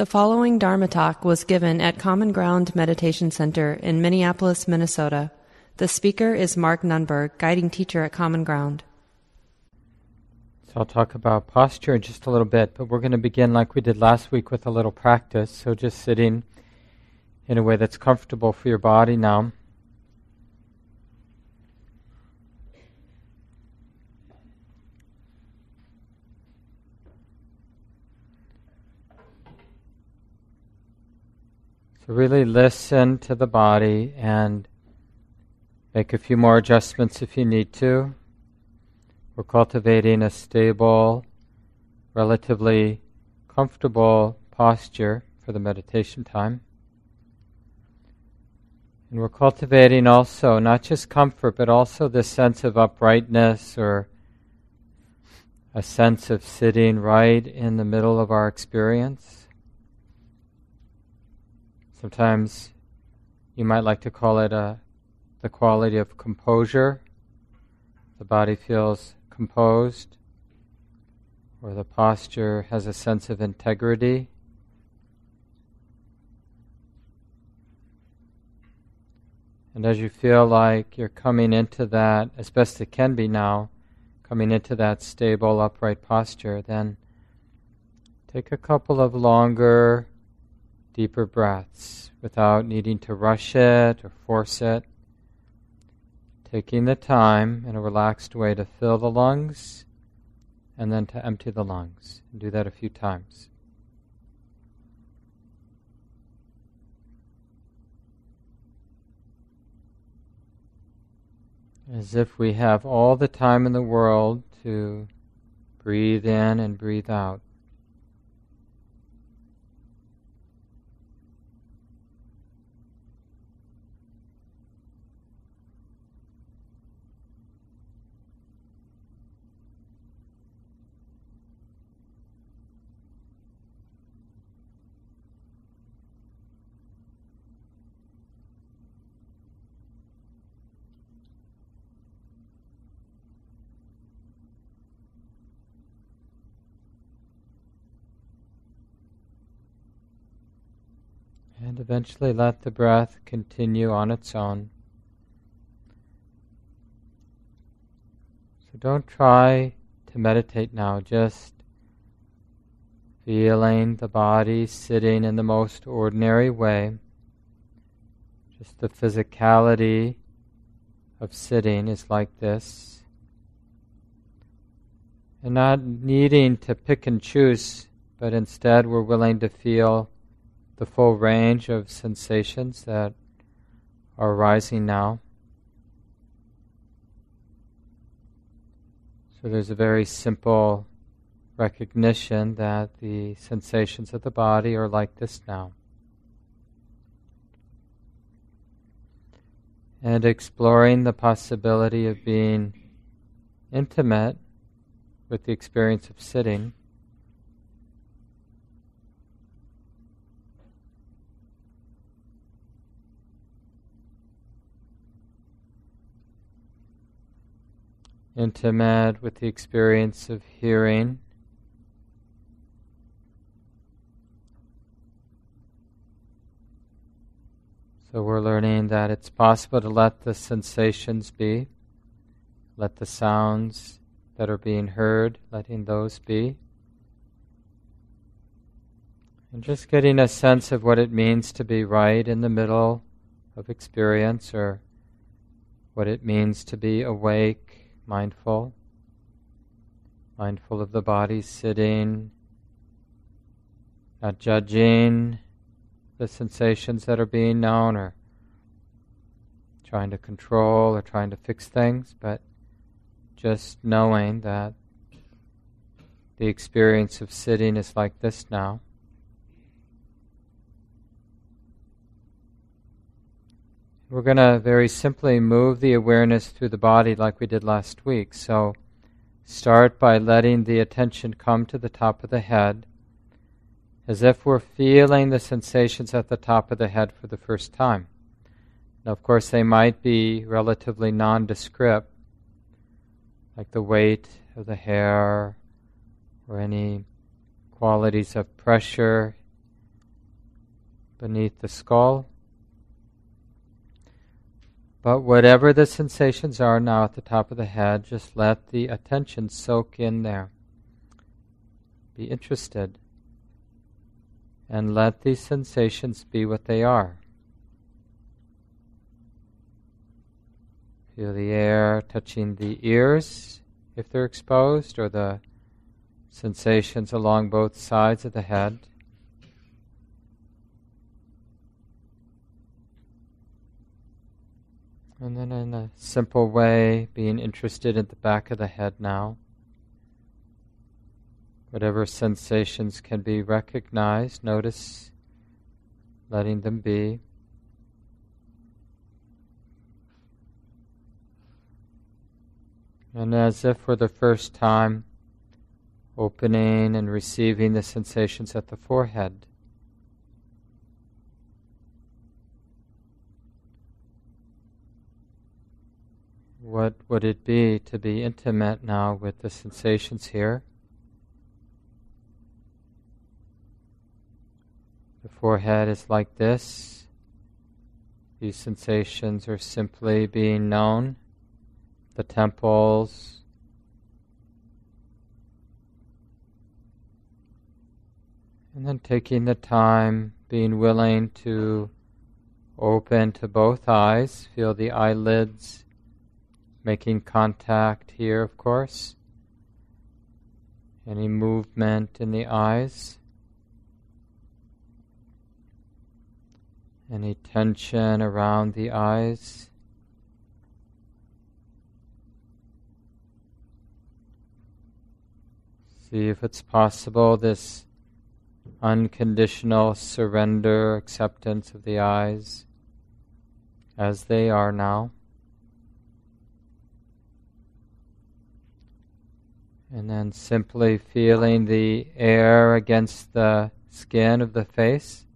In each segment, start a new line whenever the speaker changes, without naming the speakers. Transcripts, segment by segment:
The following Dharma talk was given at Common Ground Meditation Center in Minneapolis, Minnesota. The speaker is Mark Nunberg, guiding teacher at Common Ground.
So I'll talk about posture in just a little bit, but we're going to begin like we did last week with a little practice. So just sitting in a way that's comfortable for your body now. Really listen to the body and make a few more adjustments if you need to. We're cultivating a stable, relatively comfortable posture for the meditation time. And we're cultivating also not just comfort, but also this sense of uprightness or a sense of sitting right in the middle of our experience. Sometimes you might like to call it a, uh, the quality of composure. The body feels composed, or the posture has a sense of integrity. And as you feel like you're coming into that, as best it can be now, coming into that stable, upright posture, then take a couple of longer deeper breaths without needing to rush it or force it. Taking the time in a relaxed way to fill the lungs and then to empty the lungs. And do that a few times. As if we have all the time in the world to breathe in and breathe out. And eventually let the breath continue on its own. So don't try to meditate now, just feeling the body sitting in the most ordinary way. Just the physicality of sitting is like this. And not needing to pick and choose, but instead we're willing to feel the full range of sensations that are arising now. So there's a very simple recognition that the sensations of the body are like this now. And exploring the possibility of being intimate with the experience of sitting. Intimate with the experience of hearing. So we're learning that it's possible to let the sensations be, let the sounds that are being heard, letting those be. And just getting a sense of what it means to be right in the middle of experience or what it means to be awake mindful, mindful of the body sitting, not judging the sensations that are being known or trying to control or trying to fix things, but just knowing that the experience of sitting is like this now. We're going to very simply move the awareness through the body like we did last week. So start by letting the attention come to the top of the head as if we're feeling the sensations at the top of the head for the first time. Now, of course, they might be relatively nondescript, like the weight of the hair or any qualities of pressure beneath the skull. But whatever the sensations are now at the top of the head, just let the attention soak in there. Be interested. And let these sensations be what they are. Feel the air touching the ears if they're exposed, or the sensations along both sides of the head. And then, in a simple way, being interested at the back of the head now. Whatever sensations can be recognized, notice letting them be. And as if for the first time, opening and receiving the sensations at the forehead. What would it be to be intimate now with the sensations here? The forehead is like this. These sensations are simply being known. The temples, and then taking the time, being willing to open to both eyes, feel the eyelids making contact here, of course. Any movement in the eyes. Any tension around the eyes. See if it's possible this unconditional surrender, acceptance of the eyes as they are now. And then simply feeling the air against the skin of the face.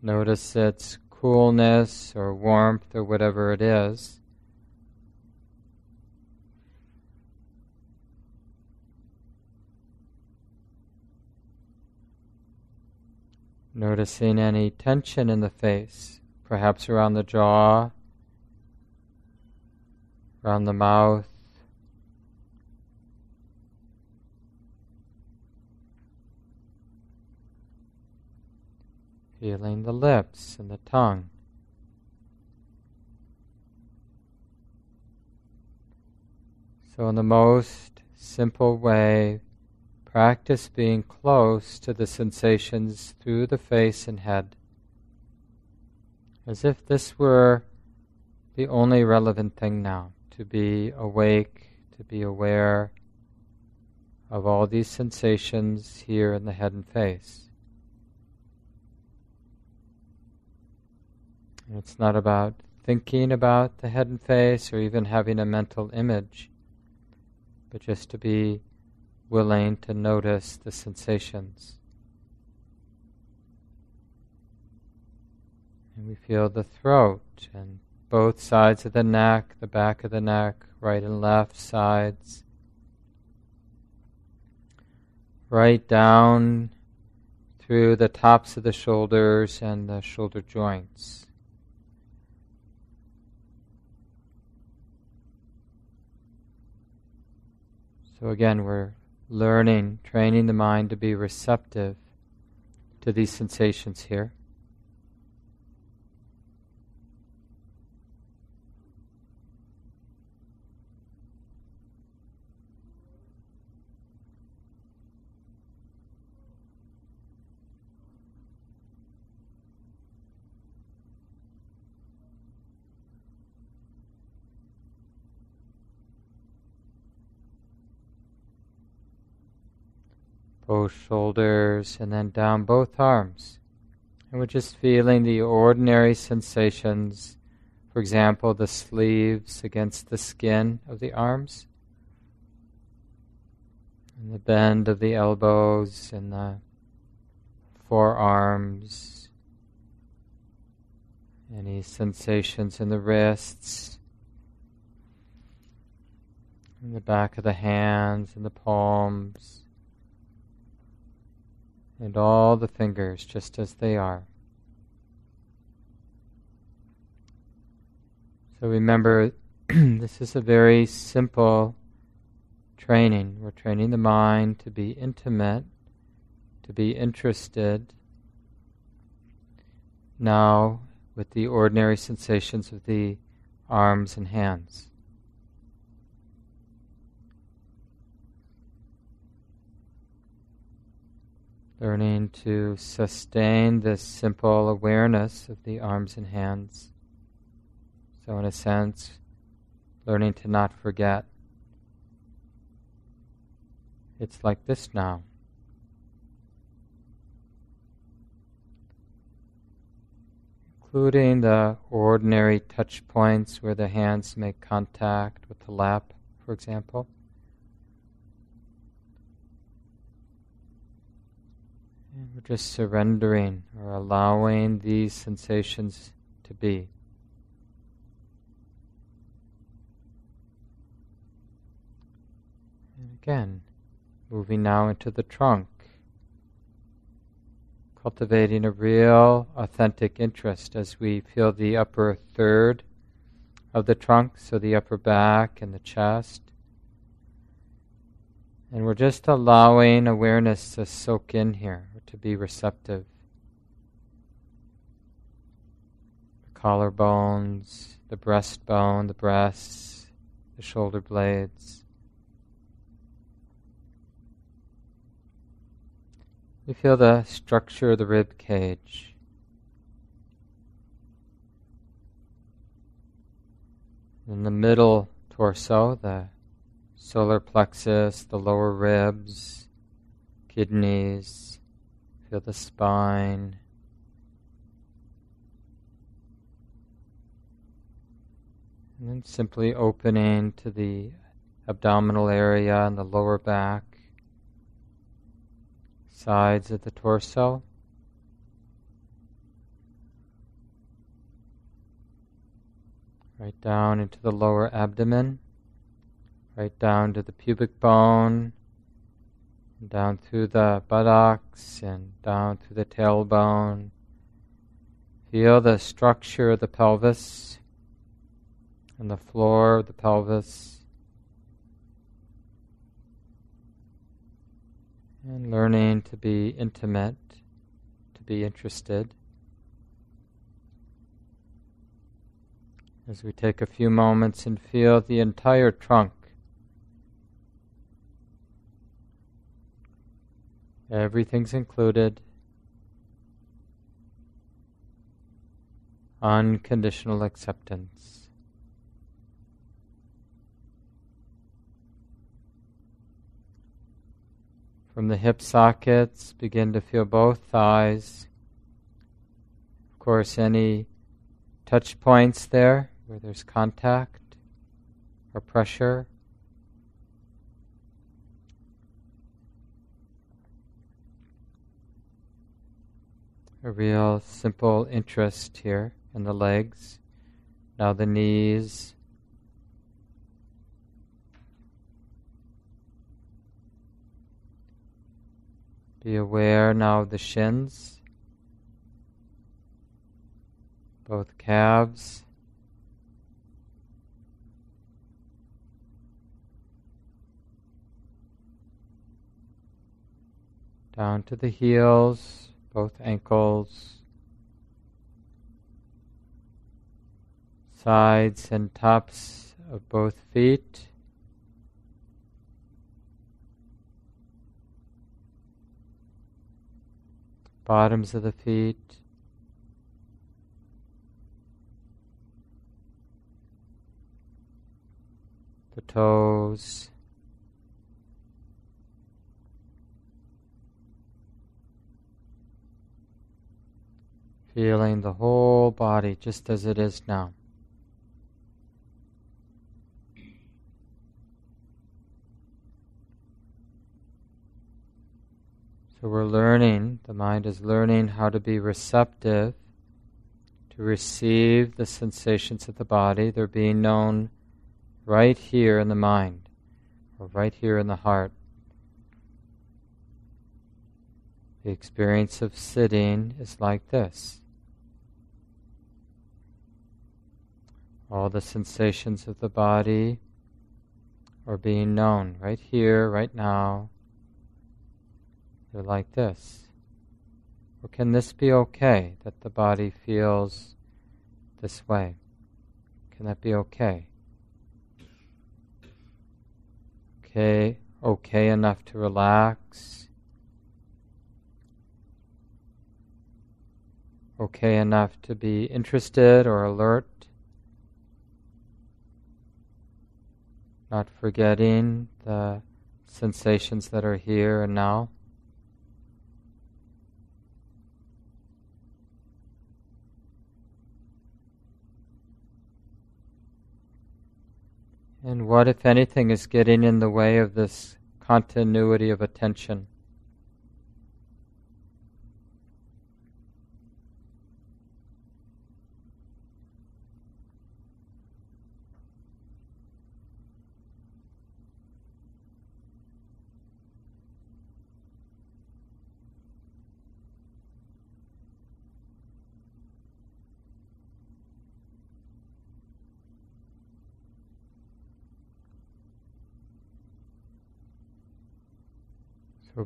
Notice its coolness or warmth or whatever it is. Noticing any tension in the face, perhaps around the jaw, around the mouth, feeling the lips and the tongue. So, in the most simple way, practice being close to the sensations through the face and head, as if this were the only relevant thing now to be awake, to be aware of all these sensations here in the head and face. It's not about thinking about the head and face or even having a mental image, but just to be willing to notice the sensations. And we feel the throat and both sides of the neck, the back of the neck, right and left sides. Right down through the tops of the shoulders and the shoulder joints. So again, we're learning, training the mind to be receptive to these sensations here. Both shoulders, and then down both arms. And we're just feeling the ordinary sensations, for example, the sleeves against the skin of the arms, and the bend of the elbows, and the forearms, any sensations in the wrists, in the back of the hands and the palms and all the fingers just as they are. So remember, this is a very simple training. We're training the mind to be intimate, to be interested now with the ordinary sensations of the arms and hands. Learning to sustain this simple awareness of the arms and hands. So, in a sense, learning to not forget. It's like this now. Including the ordinary touch points where the hands make contact with the lap, for example. We're just surrendering or allowing these sensations to be. And again, moving now into the trunk, cultivating a real, authentic interest as we feel the upper third of the trunk, so the upper back and the chest. And we're just allowing awareness to soak in here to be receptive. The collarbones, the breastbone, the breasts, the shoulder blades. You feel the structure of the rib cage. In the middle torso, the solar plexus, the lower ribs, kidneys, Feel the spine. And then simply opening to the abdominal area and the lower back, sides of the torso. Right down into the lower abdomen, right down to the pubic bone, down through the buttocks and down through the tailbone. Feel the structure of the pelvis and the floor of the pelvis. And learning to be intimate, to be interested. As we take a few moments and feel the entire trunk Everything's included. Unconditional acceptance. From the hip sockets, begin to feel both thighs. Of course, any touch points there where there's contact or pressure. A real simple interest here in the legs. Now the knees. Be aware now of the shins, both calves. Down to the heels both ankles, sides and tops of both feet. Bottoms of the feet, the toes, feeling the whole body just as it is now. So we're learning, the mind is learning how to be receptive to receive the sensations of the body. They're being known right here in the mind or right here in the heart. The experience of sitting is like this. All the sensations of the body are being known right here, right now. They're like this. Or can this be okay that the body feels this way? Can that be okay? Okay, okay enough to relax. Okay enough to be interested or alert. Not forgetting the sensations that are here and now. And what, if anything, is getting in the way of this continuity of attention?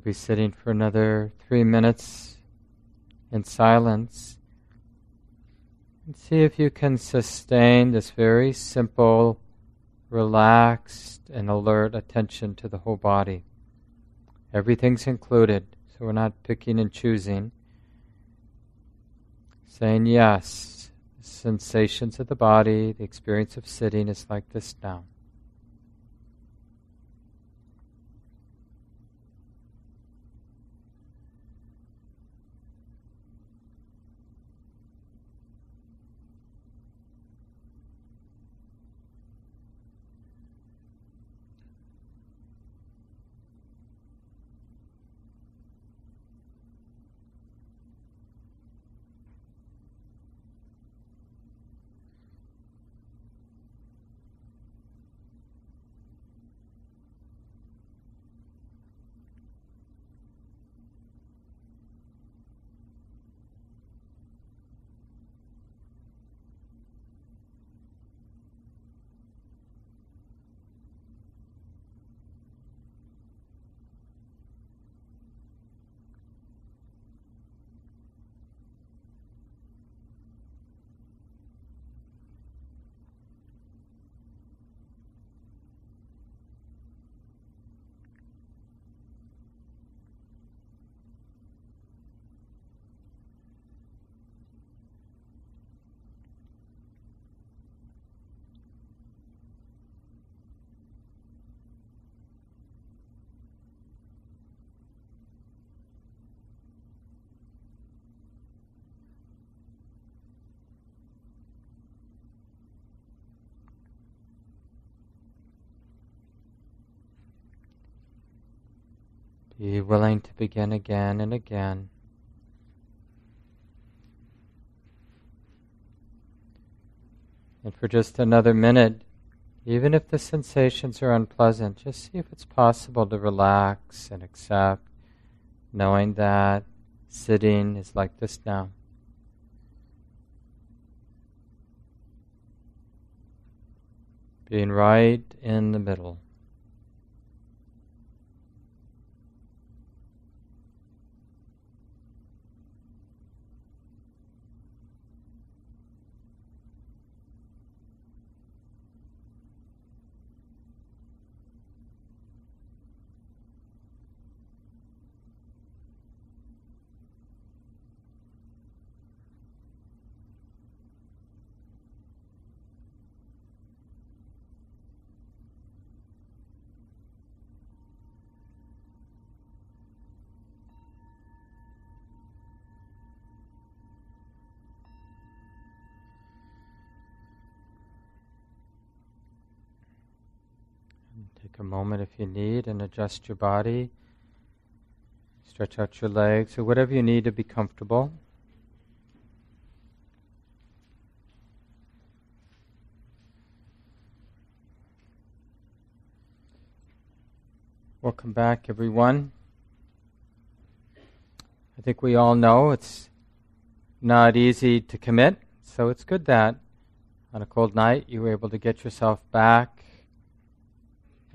Be sitting for another three minutes in silence. And see if you can sustain this very simple, relaxed, and alert attention to the whole body. Everything's included, so we're not picking and choosing. Saying yes, sensations of the body, the experience of sitting is like this now. Be willing to begin again and again. And for just another minute, even if the sensations are unpleasant, just see if it's possible to relax and accept, knowing that sitting is like this now. Being right in the middle. Take a moment if you need and adjust your body. Stretch out your legs or whatever you need to be comfortable. Welcome back, everyone. I think we all know it's not easy to commit, so it's good that on a cold night you were able to get yourself back.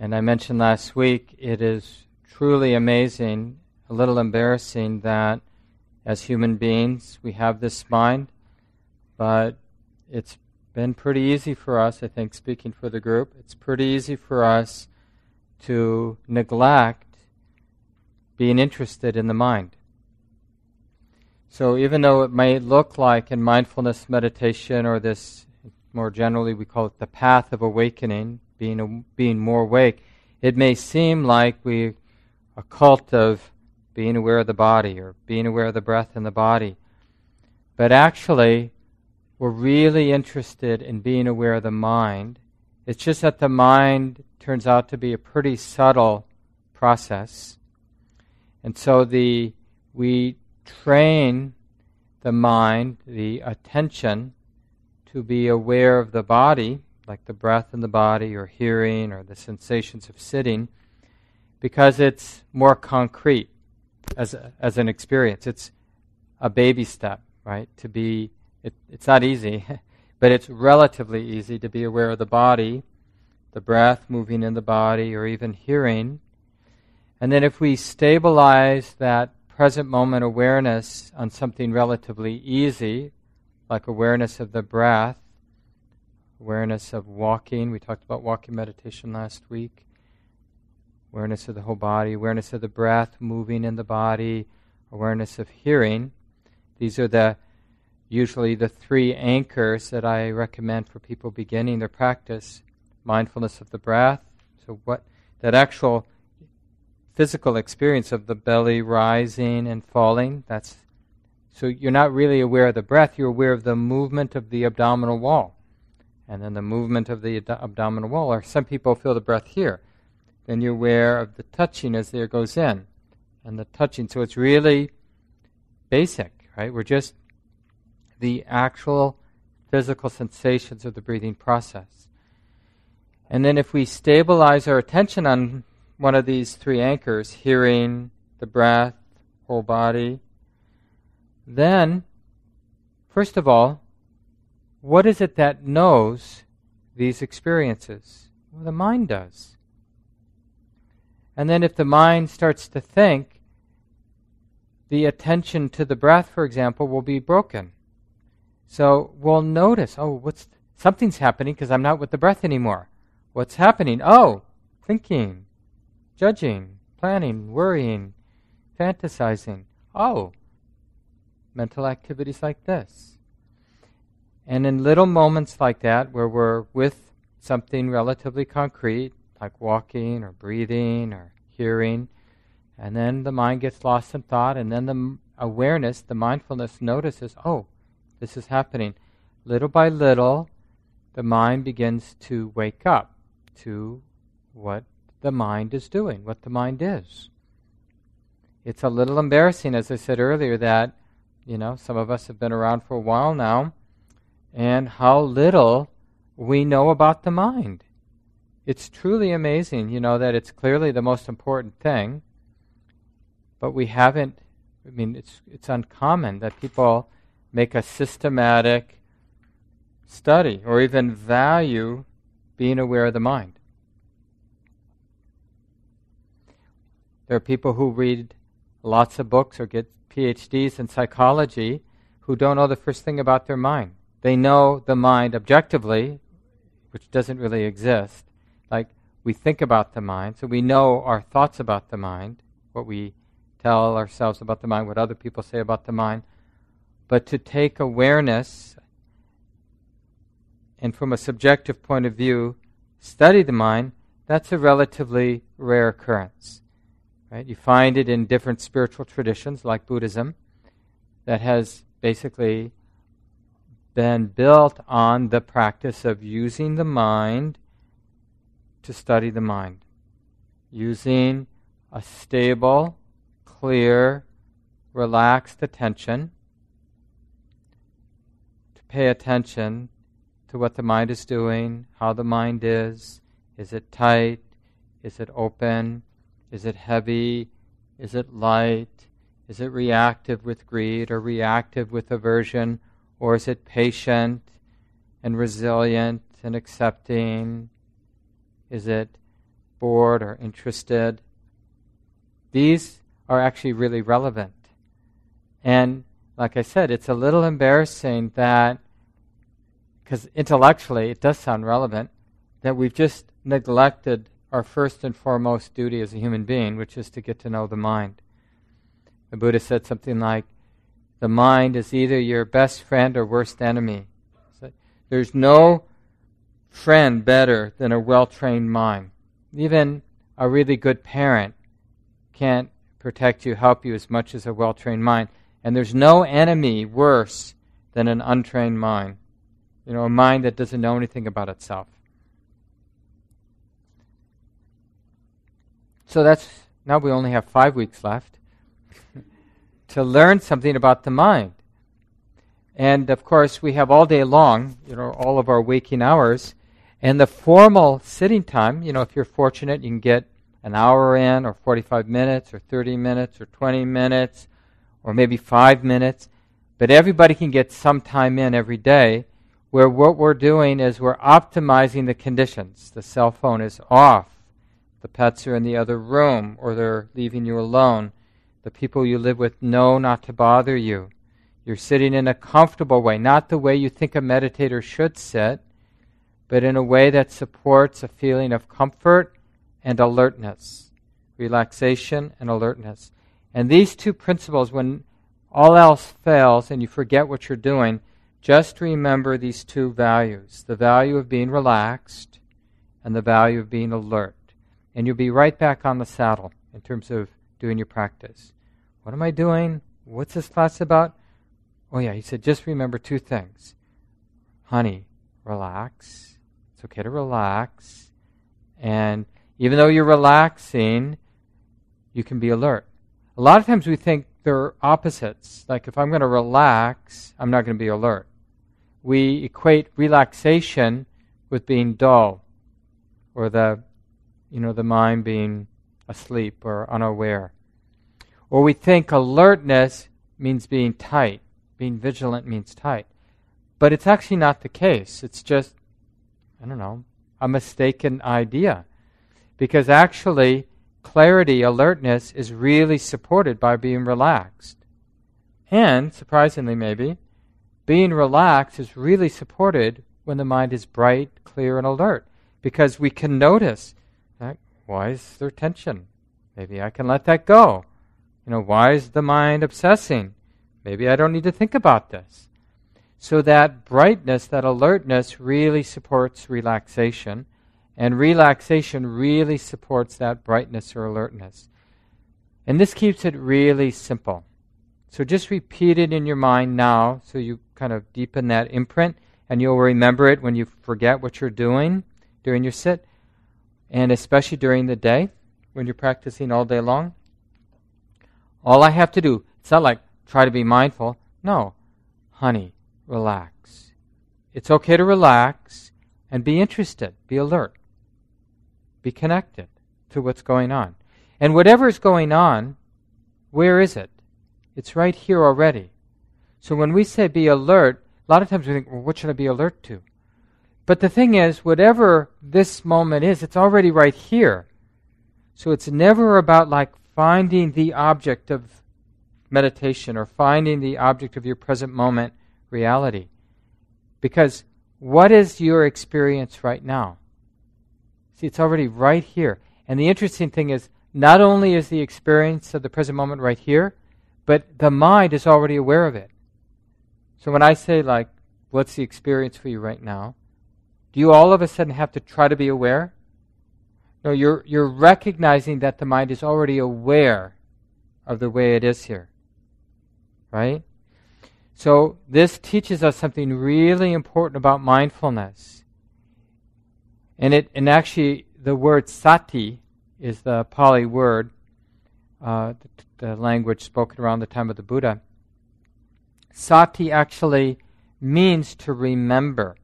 And I mentioned last week, it is truly amazing, a little embarrassing that as human beings we have this mind, but it's been pretty easy for us, I think, speaking for the group, it's pretty easy for us to neglect being interested in the mind. So even though it may look like in mindfulness meditation or this, more generally we call it the path of awakening, being, being more awake, it may seem like we a cult of being aware of the body or being aware of the breath in the body. But actually, we're really interested in being aware of the mind. It's just that the mind turns out to be a pretty subtle process. And so the we train the mind, the attention, to be aware of the body, like the breath in the body, or hearing, or the sensations of sitting, because it's more concrete as, a, as an experience. It's a baby step, right? To be, it, it's not easy, but it's relatively easy to be aware of the body, the breath moving in the body, or even hearing. And then if we stabilize that present moment awareness on something relatively easy, like awareness of the breath, awareness of walking. We talked about walking meditation last week. Awareness of the whole body, awareness of the breath moving in the body, awareness of hearing. These are the usually the three anchors that I recommend for people beginning their practice. Mindfulness of the breath. So what that actual physical experience of the belly rising and falling. That's so you're not really aware of the breath, you're aware of the movement of the abdominal wall. And then the movement of the ad- abdominal wall, or some people feel the breath here. Then you're aware of the touching as the air goes in and the touching. So it's really basic, right? We're just the actual physical sensations of the breathing process. And then if we stabilize our attention on one of these three anchors hearing, the breath, whole body then, first of all, what is it that knows these experiences? Well, the mind does. And then, if the mind starts to think, the attention to the breath, for example, will be broken. So we'll notice, oh, what's something's happening because I'm not with the breath anymore. What's happening? Oh, thinking judging, planning, worrying, fantasizing. Oh, mental activities like this. And in little moments like that, where we're with something relatively concrete, like walking or breathing or hearing, and then the mind gets lost in thought, and then the awareness, the mindfulness notices, oh, this is happening. Little by little, the mind begins to wake up to what the mind is doing, what the mind is. It's a little embarrassing, as I said earlier, that, you know, some of us have been around for a while now, and how little we know about the mind. It's truly amazing, you know, that it's clearly the most important thing, but we haven't, I mean, it's, it's uncommon that people make a systematic study or even value being aware of the mind. There are people who read lots of books or get PhDs in psychology who don't know the first thing about their mind. They know the mind objectively, which doesn't really exist. Like we think about the mind, so we know our thoughts about the mind, what we tell ourselves about the mind, what other people say about the mind. But to take awareness and from a subjective point of view study the mind, that's a relatively rare occurrence. Right? You find it in different spiritual traditions, like Buddhism, that has basically been built on the practice of using the mind to study the mind, using a stable, clear, relaxed attention to pay attention to what the mind is doing, how the mind is. Is it tight? Is it open? Is it heavy? Is it light? Is it reactive with greed or reactive with aversion? Or is it patient and resilient and accepting? Is it bored or interested? These are actually really relevant. And like I said, it's a little embarrassing that, because intellectually it does sound relevant, that we've just neglected our first and foremost duty as a human being, which is to get to know the mind. The Buddha said something like, the mind is either your best friend or worst enemy. There's no friend better than a well trained mind. Even a really good parent can't protect you, help you as much as a well trained mind. And there's no enemy worse than an untrained mind. You know, a mind that doesn't know anything about itself. So that's now we only have five weeks left to learn something about the mind. And of course, we have all day long, you know, all of our waking hours. And the formal sitting time, you know, if you're fortunate, you can get an hour in, or 45 minutes, or 30 minutes, or 20 minutes, or maybe five minutes. But everybody can get some time in every day where what we're doing is we're optimizing the conditions. The cell phone is off the pets are in the other room or they're leaving you alone. The people you live with know not to bother you. You're sitting in a comfortable way, not the way you think a meditator should sit, but in a way that supports a feeling of comfort and alertness, relaxation and alertness. And these two principles, when all else fails and you forget what you're doing, just remember these two values the value of being relaxed and the value of being alert and you'll be right back on the saddle in terms of doing your practice. What am I doing? What's this class about? Oh, yeah, he said, just remember two things. Honey, relax. It's okay to relax. And even though you're relaxing, you can be alert. A lot of times we think they're opposites. Like if I'm going to relax, I'm not going to be alert. We equate relaxation with being dull or the you know, the mind being asleep or unaware. Or we think alertness means being tight, being vigilant means tight. But it's actually not the case. It's just, I don't know, a mistaken idea. Because actually, clarity, alertness is really supported by being relaxed. And, surprisingly maybe, being relaxed is really supported when the mind is bright, clear, and alert. Because we can notice why is there tension? Maybe I can let that go. You know, why is the mind obsessing? Maybe I don't need to think about this. So that brightness, that alertness really supports relaxation, and relaxation really supports that brightness or alertness. And this keeps it really simple. So just repeat it in your mind now so you kind of deepen that imprint and you'll remember it when you forget what you're doing during your sit and especially during the day when you're practicing all day long. All I have to do, it's not like try to be mindful. No, honey, relax. It's okay to relax and be interested, be alert, be connected to what's going on. And whatever is going on, where is it? It's right here already. So when we say be alert, a lot of times we think, well, what should I be alert to? But the thing is, whatever this moment is, it's already right here. So it's never about like finding the object of meditation or finding the object of your present moment reality. Because what is your experience right now? See, it's already right here. And the interesting thing is, not only is the experience of the present moment right here, but the mind is already aware of it. So when I say, like, what's the experience for you right now? Do you all of a sudden have to try to be aware? No, you're, you're recognizing that the mind is already aware of the way it is here. Right? So, this teaches us something really important about mindfulness. And, it, and actually, the word sati is the Pali word, uh, the, the language spoken around the time of the Buddha. Sati actually means to remember.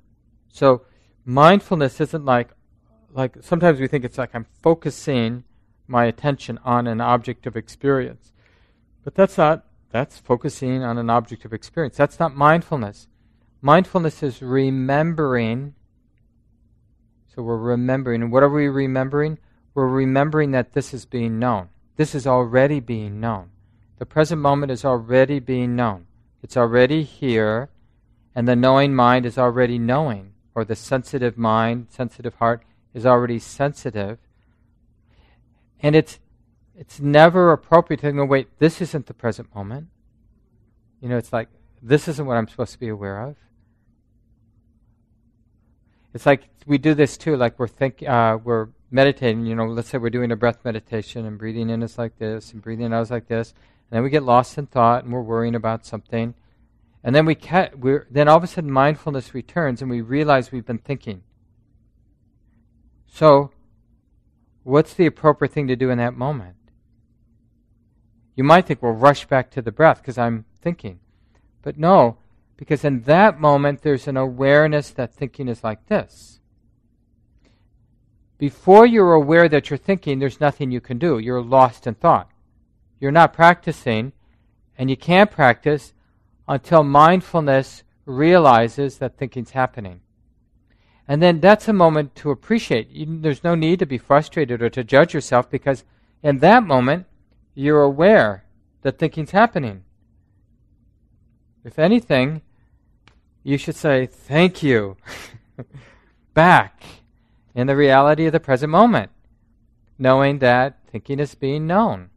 So, mindfulness isn't like like sometimes we think it's like I'm focusing my attention on an object of experience. But that's not, that's focusing on an object of experience. That's not mindfulness. Mindfulness is remembering. So we're remembering. And what are we remembering? We're remembering that this is being known. This is already being known. The present moment is already being known. It's already here, and the knowing mind is already knowing, or the sensitive mind, sensitive heart is already sensitive. And it's it's never appropriate to go, wait, this isn't the present moment. You know, it's like this isn't what I'm supposed to be aware of. It's like we do this too. Like we're think, uh, we're meditating. You know, let's say we're doing a breath meditation, and breathing in is like this, and breathing out is like this, and then we get lost in thought, and we're worrying about something, and then we ca- we're, then all of a sudden mindfulness returns, and we realize we've been thinking. So, what's the appropriate thing to do in that moment? You might think, well, rush back to the breath because I'm thinking. But no, because in that moment, there's an awareness that thinking is like this. Before you're aware that you're thinking, there's nothing you can do. You're lost in thought. You're not practicing, and you can't practice until mindfulness realizes that thinking's happening. And then that's a moment to appreciate. There's no need to be frustrated or to judge yourself because in that moment, you're aware that thinking's happening. If anything, you should say, Thank you, back in the reality of the present moment, knowing that thinking is being known.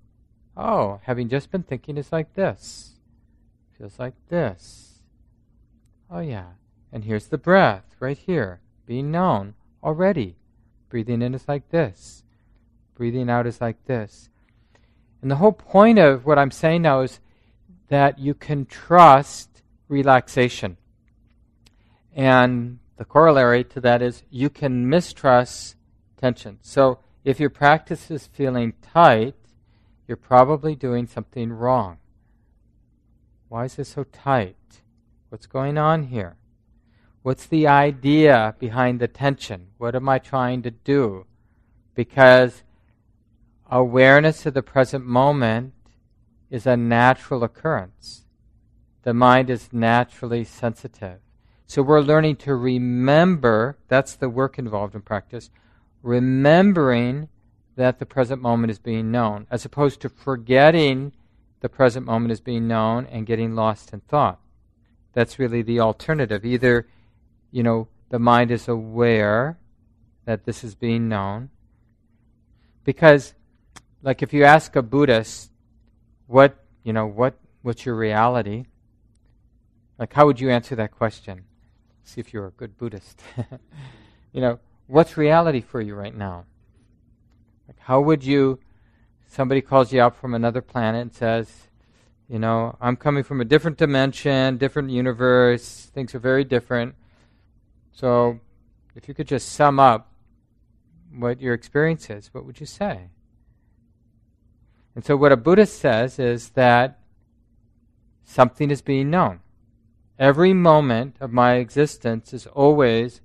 Oh, having just been thinking is like this, feels like this. Oh, yeah. And here's the breath right here, being known already. Breathing in is like this, breathing out is like this. And the whole point of what I'm saying now is that you can trust relaxation. And the corollary to that is you can mistrust tension. So if your practice is feeling tight, you're probably doing something wrong. Why is this so tight? What's going on here? What's the idea behind the tension? What am I trying to do? Because awareness of the present moment is a natural occurrence. The mind is naturally sensitive. So we're learning to remember, that's the work involved in practice, remembering that the present moment is being known, as opposed to forgetting the present moment is being known and getting lost in thought. That's really the alternative. Either, you know, the mind is aware that this is being known. Because, like, if you ask a Buddhist, what you know what what's your reality like how would you answer that question? See if you're a good buddhist. You know what's reality for you right now? Like how would you somebody calls you up from another planet and says you know i'm coming from a different dimension different universe things are very different so if you could just sum up what your experience is what would you say and so, what a Buddhist says is that something is being known. Every moment of my existence is always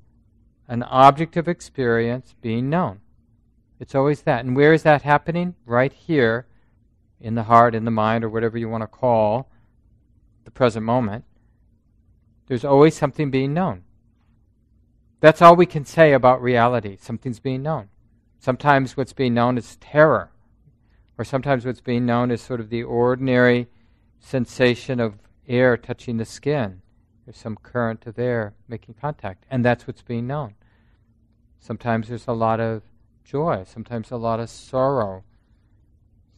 an object of experience being known. It's always that. And where is that happening? Right here in the heart, in the mind, or whatever you want to call the present moment. There's always something being known. That's all we can say about reality. Something's being known. Sometimes what's being known is terror or sometimes what's being known is sort of the ordinary sensation of air touching the skin. There's some current of air making contact, and that's what's being known. Sometimes there's a lot of joy, sometimes a lot of sorrow,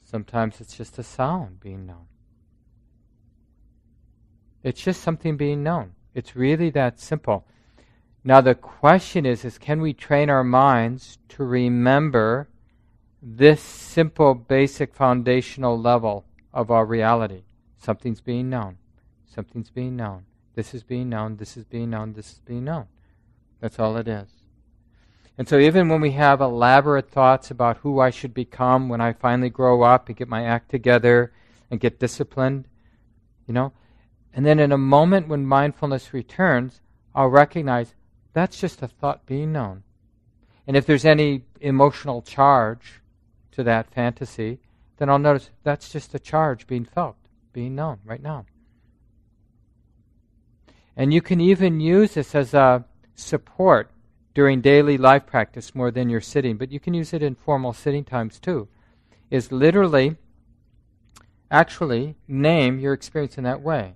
sometimes it's just a sound being known. It's just something being known. It's really that simple. Now the question is is can we train our minds to remember this simple, basic, foundational level of our reality. Something's being known. Something's being known. This is being known. This is being known. This is being known. That's all it is. And so, even when we have elaborate thoughts about who I should become when I finally grow up and get my act together and get disciplined, you know, and then in a moment when mindfulness returns, I'll recognize that's just a thought being known. And if there's any emotional charge, to that fantasy, then I'll notice that's just a charge being felt, being known right now. And you can even use this as a support during daily life practice more than you're sitting, but you can use it in formal sitting times too. Is literally, actually, name your experience in that way.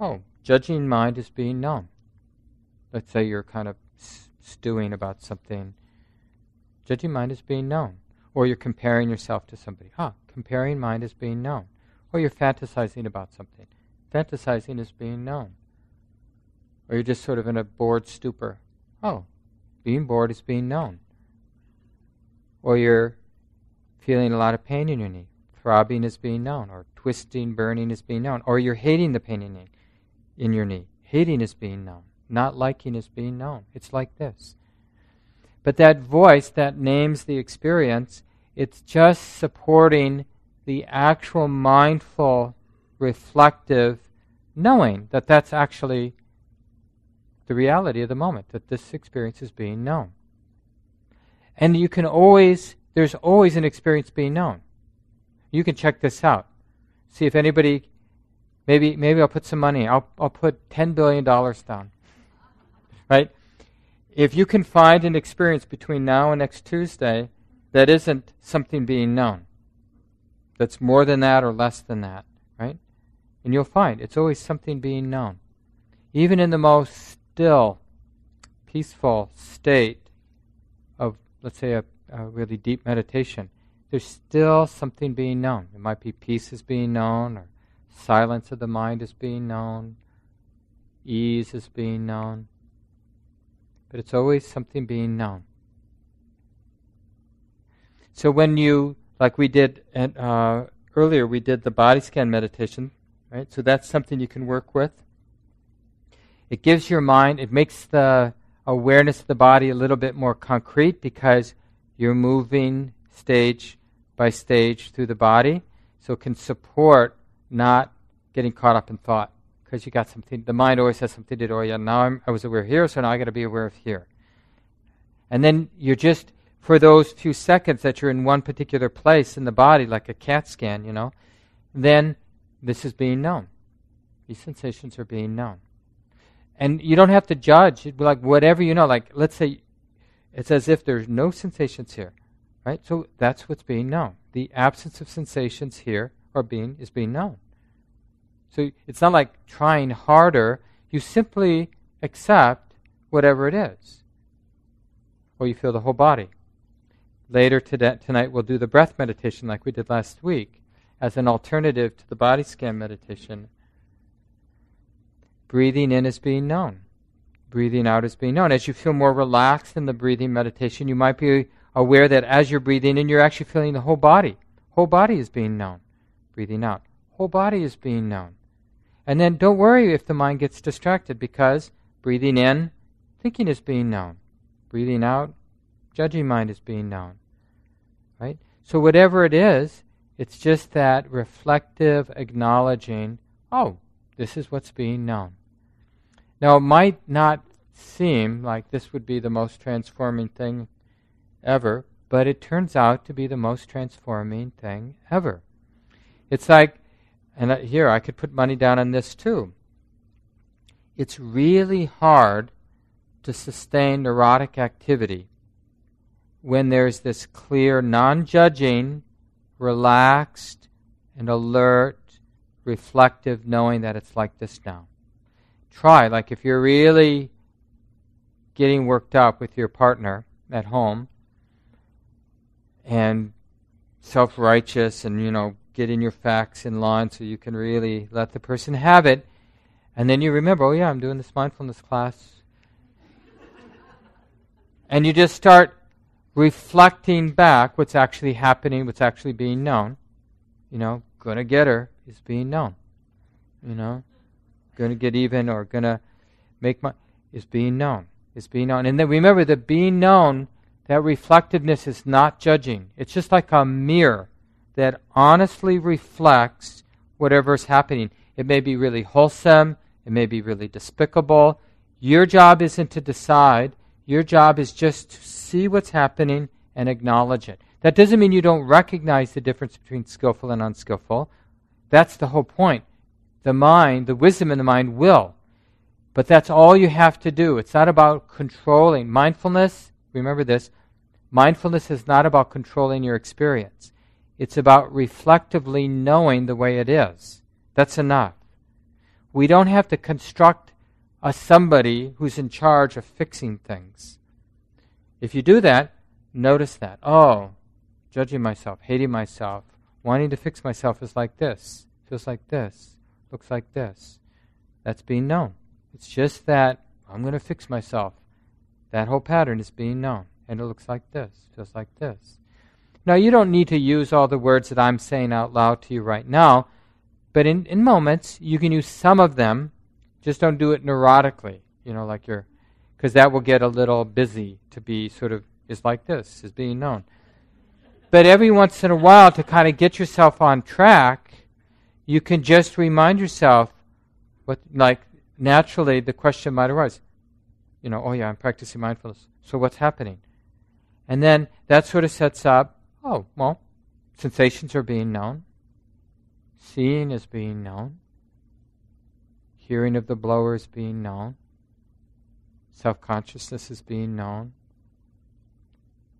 Oh, judging mind is being known. Let's say you're kind of stewing about something. Judging mind is being known. Or you're comparing yourself to somebody. Ah, comparing mind is being known. Or you're fantasizing about something. Fantasizing is being known. Or you're just sort of in a bored stupor. Oh, being bored is being known. Or you're feeling a lot of pain in your knee. Throbbing is being known. Or twisting, burning is being known. Or you're hating the pain in, in your knee. Hating is being known. Not liking is being known. It's like this. But that voice that names the experience, it's just supporting the actual mindful, reflective knowing that that's actually the reality of the moment, that this experience is being known. And you can always, there's always an experience being known. You can check this out. See if anybody, maybe, maybe I'll put some money, I'll, I'll put $10 billion down. Right? If you can find an experience between now and next Tuesday that isn't something being known, that's more than that or less than that, right? And you'll find it's always something being known. Even in the most still, peaceful state of, let's say, a, a really deep meditation, there's still something being known. It might be peace is being known, or silence of the mind is being known, ease is being known. But it's always something being known. So when you, like we did at, uh, earlier, we did the body scan meditation, right? So that's something you can work with. It gives your mind, it makes the awareness of the body a little bit more concrete because you're moving stage by stage through the body. So it can support not getting caught up in thought because you got something, the mind always has something to do. Oh, yeah, now I'm, I was aware here, so now I got to be aware of here. And then you're just, for those few seconds that you're in one particular place in the body, like a CAT scan, you know, then this is being known. These sensations are being known. And you don't have to judge. It'd be like whatever you know. Like, let's say it's as if there's no sensations here, right? So that's what's being known. The absence of sensations here are being is being known. So it's not like trying harder. You simply accept whatever it is. Or you feel the whole body. Later today, tonight, we'll do the breath meditation like we did last week as an alternative to the body scan meditation Breathing in is being known. Breathing out is being known. As you feel more relaxed in the breathing meditation, you might be aware that as you're breathing in, you're actually feeling the whole body. Whole body is being known. Breathing out. Whole body is being known. And then don't worry if the mind gets distracted because breathing in, thinking is being known. Breathing out, judging mind is being known. Right? So whatever it is, it's just that reflective acknowledging, oh, this is what's being known. Now, it might not seem like this would be the most transforming thing ever, but it turns out to be the most transforming thing ever. It's like, and here I could put money down on this too. It's really hard to sustain neurotic activity when there's this clear, non judging, relaxed, and alert, reflective knowing that it's like this now try. Like if you're really getting worked up with your partner at home and self righteous and, you know, getting your facts in line so you can really let the person have it. And then you remember, oh, yeah, I'm doing this mindfulness class. and you just start reflecting back what's actually happening, what's actually being known. You know, gonna get her is being known. You know, to get even or to make my is being known. Is being known. And then remember that being known, that reflectiveness is not judging. It's just like a mirror that honestly reflects whatever is happening. It may be really wholesome, it may be really despicable. Your job isn't to decide. Your job is just to see what's happening and acknowledge it. That doesn't mean you don't recognize the difference between skillful and unskillful. That's the whole point. The mind, the wisdom in the mind will. But that's all you have to do. It's not about controlling. Mindfulness, remember this, mindfulness is not about controlling your experience. It's about reflectively knowing the way it is. That's enough. We don't have to construct a somebody who's in charge of fixing things. If you do that, notice that. Oh, judging myself, hating myself, wanting to fix myself is like this, feels like this, looks like this. That's being known. It's just that I'm going to fix myself. That whole pattern is being known. And it looks like this, feels like this. Now, you don't need to use all the words that I'm saying out loud to you right now, but in, in moments, you can use some of them. Just don't do it neurotically, you know, like you're, because that will get a little busy to be sort of, is like this, is being known. But every once in a while, to kind of get yourself on track, you can just remind yourself what, like, naturally the question might arise. You know, oh yeah, I'm practicing mindfulness. So what's happening? And then that sort of sets up, oh, well, sensations are being known. Seeing is being known. Hearing of the blower is being known. Self consciousness is being known.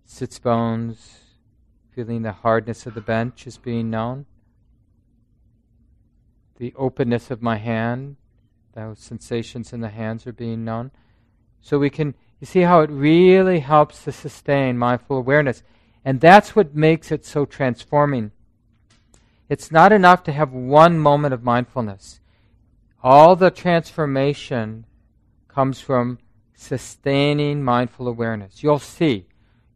Sits bones Feeling the hardness of the bench is being known. The openness of my hand, those sensations in the hands are being known. So we can, you see how it really helps to sustain mindful awareness. And that's what makes it so transforming. It's not enough to have one moment of mindfulness. All the transformation comes from sustaining mindful awareness. You'll see.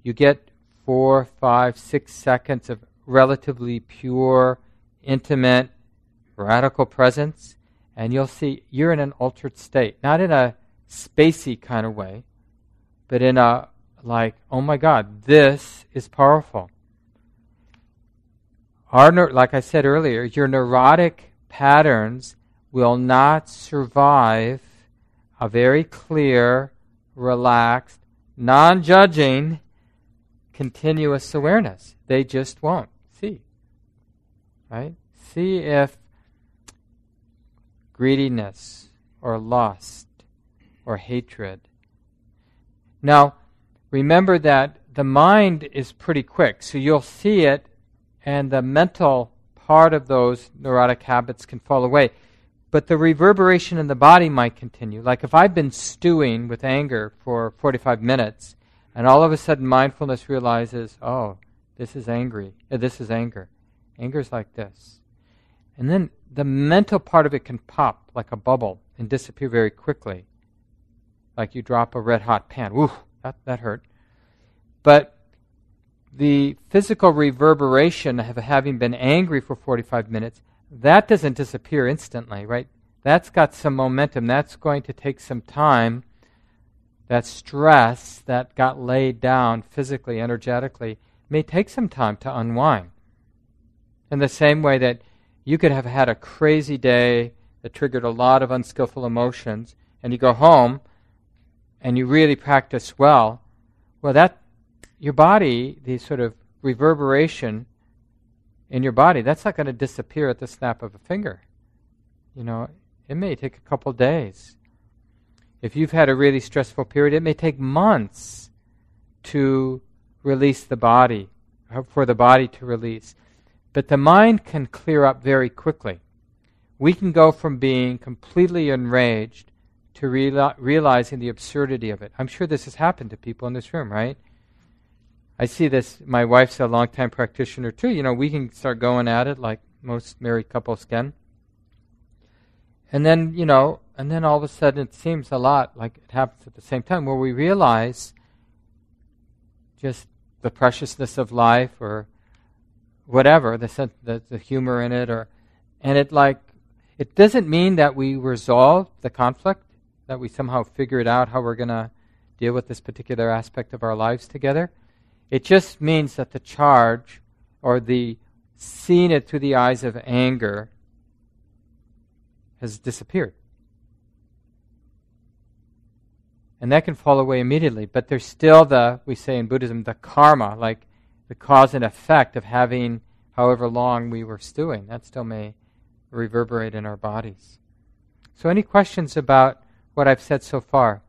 You get four, five, six seconds of relatively pure, intimate, radical presence, and you'll see you're in an altered state. Not in a spacey kind of way, but in a like, oh my God, this is powerful. Our, like I said earlier, your neurotic patterns will not survive a very clear, relaxed, non judging, continuous awareness. They just won't see. Right? See if greediness or lust or hatred. Now, remember that the mind is pretty quick, so you'll see it, and the mental part of those neurotic habits can fall away. But the reverberation in the body might continue. Like if I've been stewing with anger for 45 minutes, and all of a sudden, mindfulness realizes, oh, this is angry. Uh, this is anger. Anger is like this. And then the mental part of it can pop like a bubble and disappear very quickly. Like you drop a red hot pan. That, that hurt. But the physical reverberation of having been angry for 45 minutes, that doesn't disappear instantly, right? That's got some momentum. That's going to take some time that stress that got laid down physically, energetically, may take some time to unwind. In the same way that you could have had a crazy day that triggered a lot of unskillful emotions, and you go home and you really practice well, well, that your body, the sort of reverberation in your body, that's not going to disappear at the snap of a finger. You know, it may take a couple days. If you've had a really stressful period, it may take months to release the body, uh, for the body to release. But the mind can clear up very quickly. We can go from being completely enraged to reali- realizing the absurdity of it. I'm sure this has happened to people in this room, right? I see this. My wife's a long-time practitioner too. You know, we can start going at it like most married couples can. And then, you know, and then all of a sudden it seems a lot like it happens at the same time where we realize just the preciousness of life or whatever, the, the, the humor in it, or and it like it doesn't mean that we resolve the conflict, that we somehow figured out how we're going to deal with this particular aspect of our lives together. It just means that the charge or the seeing it through the eyes of anger has disappeared. And that can fall away immediately, but there's still the, we say in Buddhism, the karma, like the cause and effect of having however long we were stewing. That still may reverberate in our bodies. So, any questions about what I've said so far?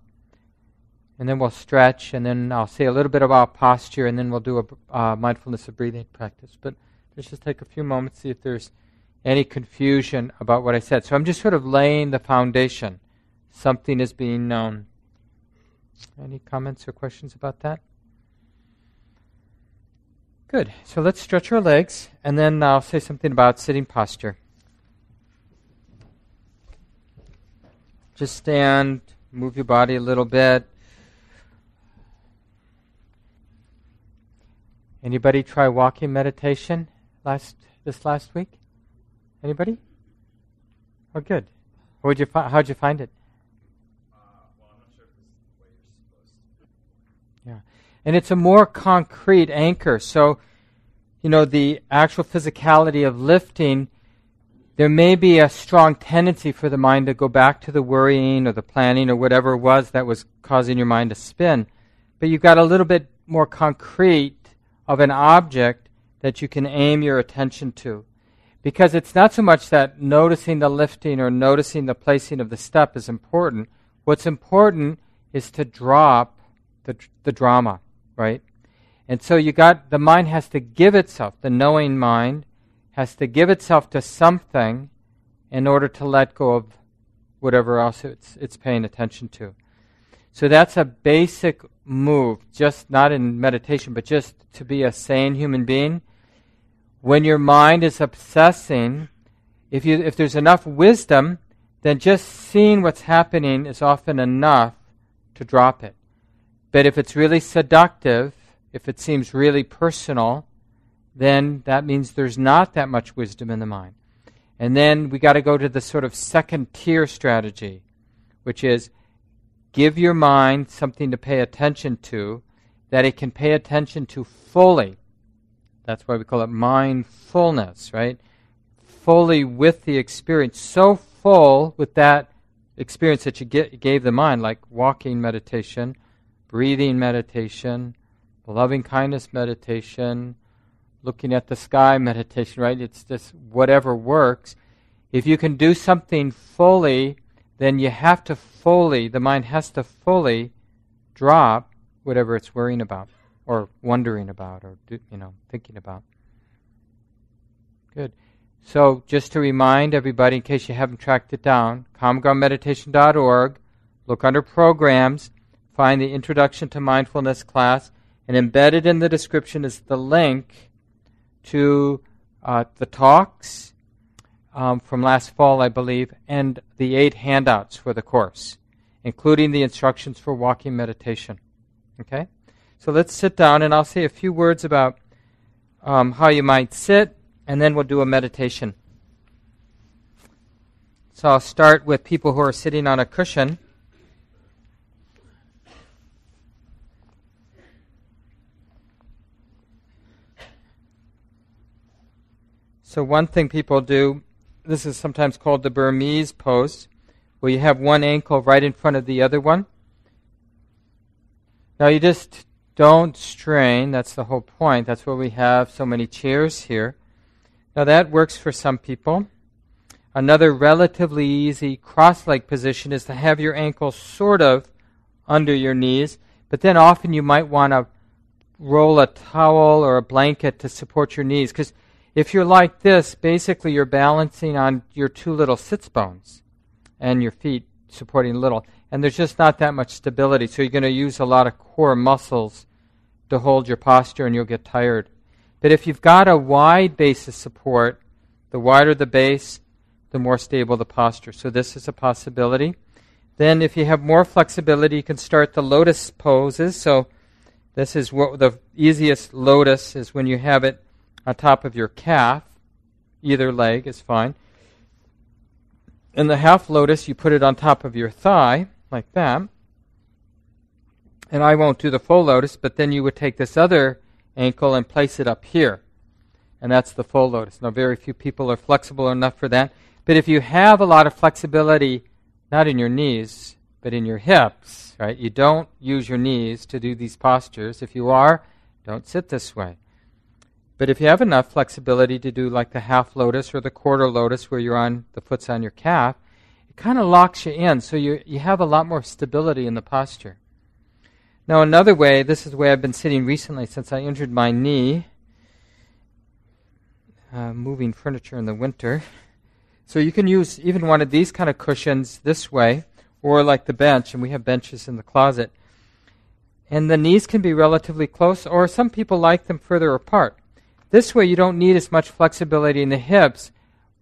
And then we'll stretch, and then I'll say a little bit about posture, and then we'll do a uh, mindfulness of breathing practice. But let's just take a few moments, see if there's any confusion about what I said. So I'm just sort of laying the foundation. Something is being known. Any comments or questions about that? Good. So let's stretch our legs, and then I'll say something about sitting posture. Just stand, move your body a little bit. Anybody try walking meditation last this last week? Anybody? Oh, good. What'd you fi- how'd you find uh, it? Yeah. And it's a more concrete anchor. So, you know, the actual physicality of lifting, there may be a strong tendency for the mind to go back to the worrying or the planning or whatever it was that was causing your mind to spin. But you've got a little bit more concrete of an object that you can aim your attention to. Because it's not so much that noticing the lifting or noticing the placing of the step is important. What's important is to drop the, the drama, right? And so you got, the mind has to give itself, the knowing mind has to give itself to something in order to let go of whatever else it's, it's paying attention to. So that's a basic move, just not in meditation, but just to be a sane human being. When your mind is obsessing, if, you, if there's enough wisdom, then just seeing what's happening is often enough to drop it. But if it's really seductive, if it seems really personal, then that means there's not that much wisdom in the mind. And then we got to go to the sort of second tier strategy, which is give your mind something to pay attention to that it can pay attention to fully. That's why we call it mindfulness, right? Fully with the experience, so full with that experience that you get, gave the mind, like walking meditation breathing meditation, loving kindness meditation, looking at the sky meditation, right? It's just whatever works. If you can do something fully, then you have to fully, the mind has to fully drop whatever it's worrying about or wondering about or you know thinking about. Good. So just to remind everybody, in case you haven't tracked it down, commongroundmeditation.org, look under programs, find the Introduction to Mindfulness class, and embedded in the description is the link to uh, the talks um, from last fall, I believe, and the eight handouts for the course, including the instructions for walking meditation. Okay? So let's sit down, and I'll say a few words about um, how you might sit, and then we'll do a meditation. So I'll start with people who are sitting on a cushion. So, one thing people do, this is sometimes called the Burmese pose, where you have one ankle right in front of the other one. Now, you just don't strain. That's the whole point. That's why we have so many chairs here. Now, that works for some people. Another relatively easy cross leg position is to have your ankles sort of under your knees, but then often you might want to roll a towel or a blanket to support your knees because if you're like this, basically you're balancing on your two little sits bones and your feet supporting little. And there's just not that much stability. So you're going to use a lot of core muscles to hold your posture and you'll get tired. But if you've got a wide base of support, the wider the base, the more stable the posture. So this is a possibility. Then if you have more flexibility, you can start the lotus poses. So this is what the easiest lotus is when you have it on top of your calf. Either leg is fine. In the half lotus, you put it on top of your thigh, like that. And I won't do the full lotus, but then you would take this other ankle and place it up here. And that's the full lotus. Now, very few people are flexible enough for that. But if you have a lot of flexibility, not in your knees, but in your hips, right? You don't use your knees to do these postures. If you are, don't sit this way. But if you have enough flexibility to do like the half lotus or the quarter lotus where you're on the foot's on your calf, it kind of locks you in so you you have a lot more stability in the posture. Now another way, this is the way I've been sitting recently since I injured my knee uh, moving furniture in the winter. So you can use even one of these kind of cushions this way or like the bench and we have benches in the closet. And the knees can be relatively close or some people like them further apart. This way, you don't need as much flexibility in the hips,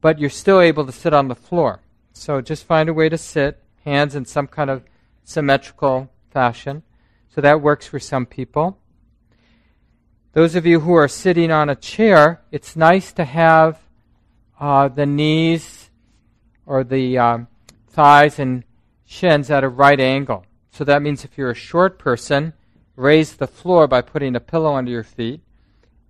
but you're still able to sit on the floor. So just find a way to sit, hands in some kind of symmetrical fashion. So that works for some people. Those of you who are sitting on a chair, it's nice to have uh, the knees or the um, thighs and shins at a right angle. So that means if you're a short person, raise the floor by putting a pillow under your feet.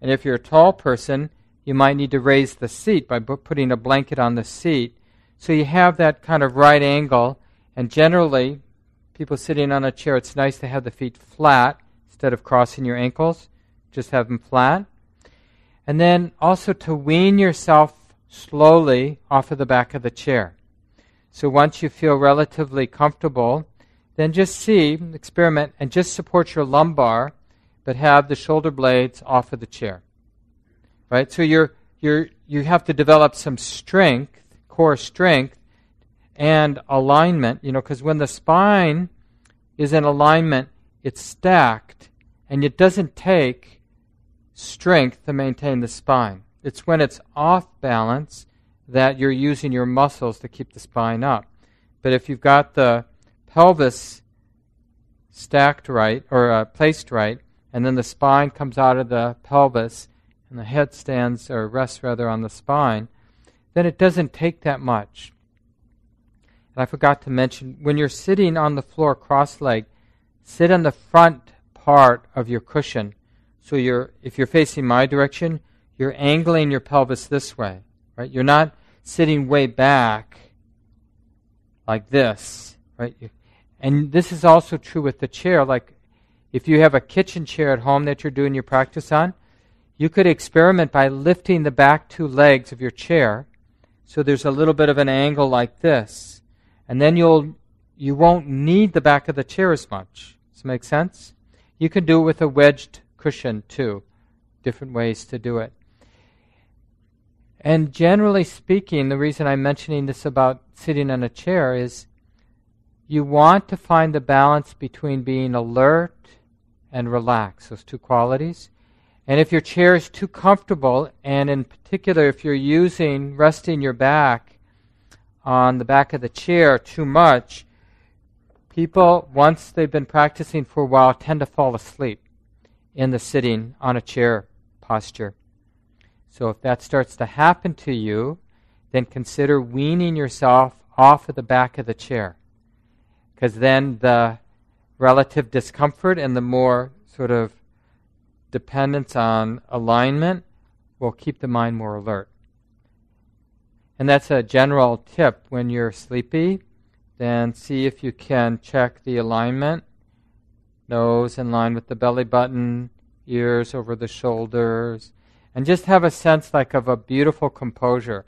And if you're a tall person, you might need to raise the seat by putting a blanket on the seat. So you have that kind of right angle. And generally, people sitting on a chair, it's nice to have the feet flat instead of crossing your ankles. Just have them flat. And then also to wean yourself slowly off of the back of the chair. So once you feel relatively comfortable, then just see, experiment, and just support your lumbar but have the shoulder blades off of the chair. Right? So you're, you're, you have to develop some strength, core strength, and alignment, you know, because when the spine is in alignment, it's stacked, and it doesn't take strength to maintain the spine. It's when it's off balance that you're using your muscles to keep the spine up. But if you've got the pelvis stacked right or uh, placed right, and then the spine comes out of the pelvis, and the head stands or rests rather on the spine, then it doesn't take that much. And I forgot to mention when you're sitting on the floor cross legged, sit on the front part of your cushion. So you're if you're facing my direction, you're angling your pelvis this way, right? You're not sitting way back like this, right? And this is also true with the chair. Like if you have a kitchen chair at home that you're doing your practice on, you could experiment by lifting the back two legs of your chair so there's a little bit of an angle like this. And then you'll you won't need the back of the chair as much. Does that make sense? You can do it with a wedged cushion too. Different ways to do it. And generally speaking, the reason I'm mentioning this about sitting on a chair is you want to find the balance between being alert and relax, those two qualities. And if your chair is too comfortable, and in particular if you're using, resting your back on the back of the chair too much, people, once they've been practicing for a while, tend to fall asleep in the sitting on a chair posture. So if that starts to happen to you, then consider weaning yourself off of the back of the chair. Because then the relative discomfort and the more sort of dependence on alignment will keep the mind more alert. And that's a general tip when you're sleepy. Then see if you can check the alignment. Nose in line with the belly button, ears over the shoulders, and just have a sense like of a beautiful composure,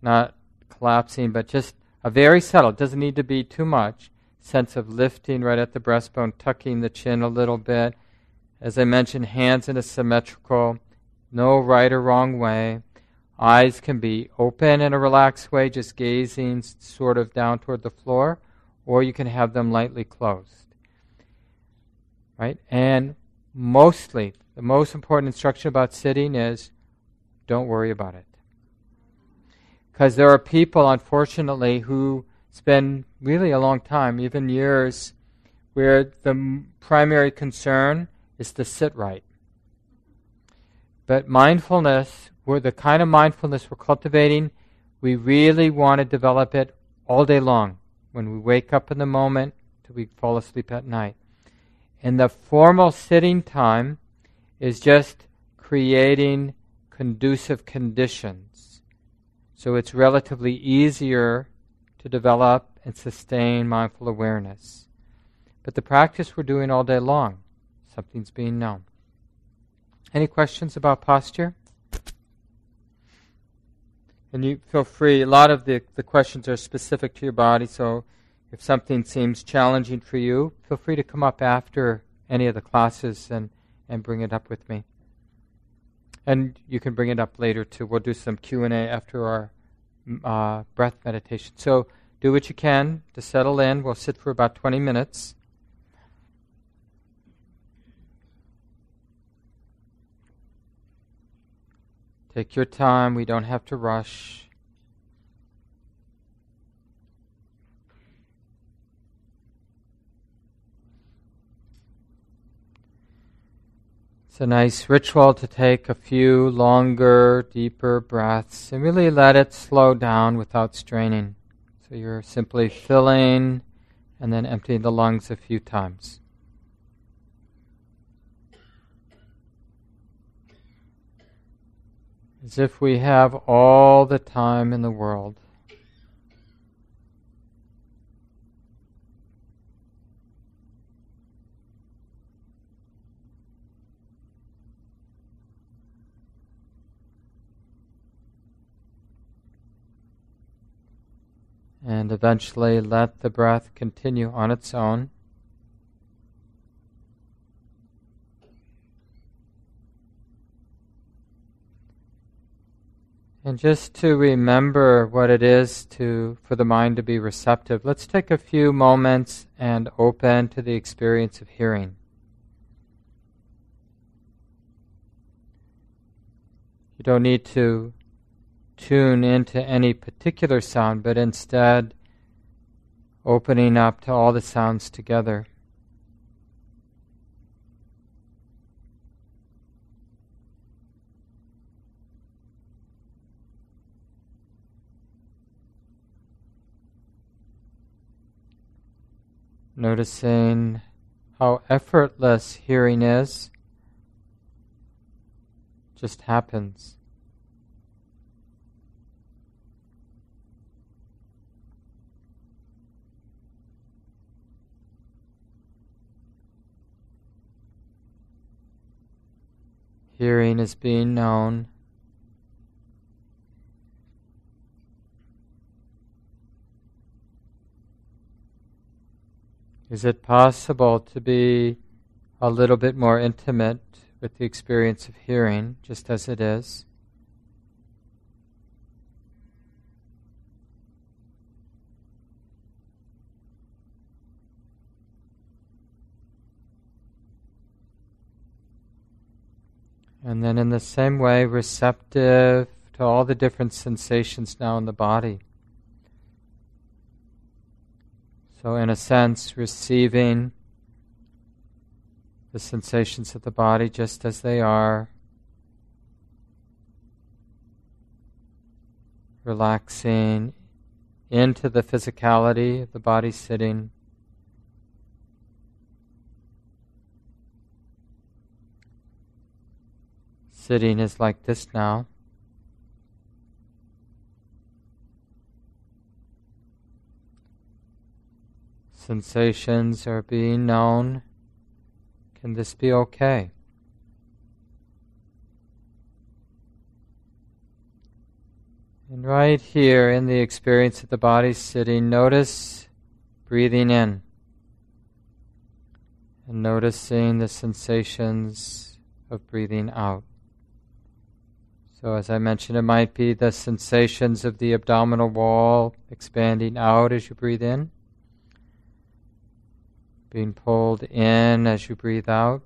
not collapsing, but just a very subtle. Doesn't need to be too much sense of lifting right at the breastbone, tucking the chin a little bit. As I mentioned, hands in a symmetrical, no right or wrong way. Eyes can be open in a relaxed way, just gazing sort of down toward the floor, or you can have them lightly closed. Right? And mostly, the most important instruction about sitting is don't worry about it. Because there are people, unfortunately, who spend really a long time, even years, where the primary concern is to sit right. But mindfulness, we're the kind of mindfulness we're cultivating, we really want to develop it all day long. When we wake up in the moment till we fall asleep at night. And the formal sitting time is just creating conducive conditions. So it's relatively easier to develop and sustain mindful awareness. But the practice we're doing all day long, something's being known. Any questions about posture? And you feel free. A lot of the, the questions are specific to your body, so if something seems challenging for you, feel free to come up after any of the classes and, and bring it up with me. And you can bring it up later too. We'll do some Q and A after our uh, breath meditation. So do what you can to settle in. We'll sit for about 20 minutes. Take your time. We don't have to rush. It's a nice ritual to take a few longer, deeper breaths and really let it slow down without straining. So you're simply filling and then emptying the lungs a few times. As if we have all the time in the world. And eventually let the breath continue on its own. And just to remember what it is to for the mind to be receptive, let's take a few moments and open to the experience of hearing. You don't need to tune into any particular sound, but instead opening up to all the sounds together. Noticing how effortless hearing is, just happens. Hearing is being known. Is it possible to be a little bit more intimate with the experience of hearing, just as it is? And then, in the same way, receptive to all the different sensations now in the body. So, in a sense, receiving the sensations of the body just as they are, relaxing into the physicality of the body sitting. Sitting is like this now. Sensations are being known. Can this be okay? And right here in the experience of the body sitting, notice breathing in and noticing the sensations of breathing out. So, as I mentioned, it might be the sensations of the abdominal wall expanding out as you breathe in, being pulled in as you breathe out.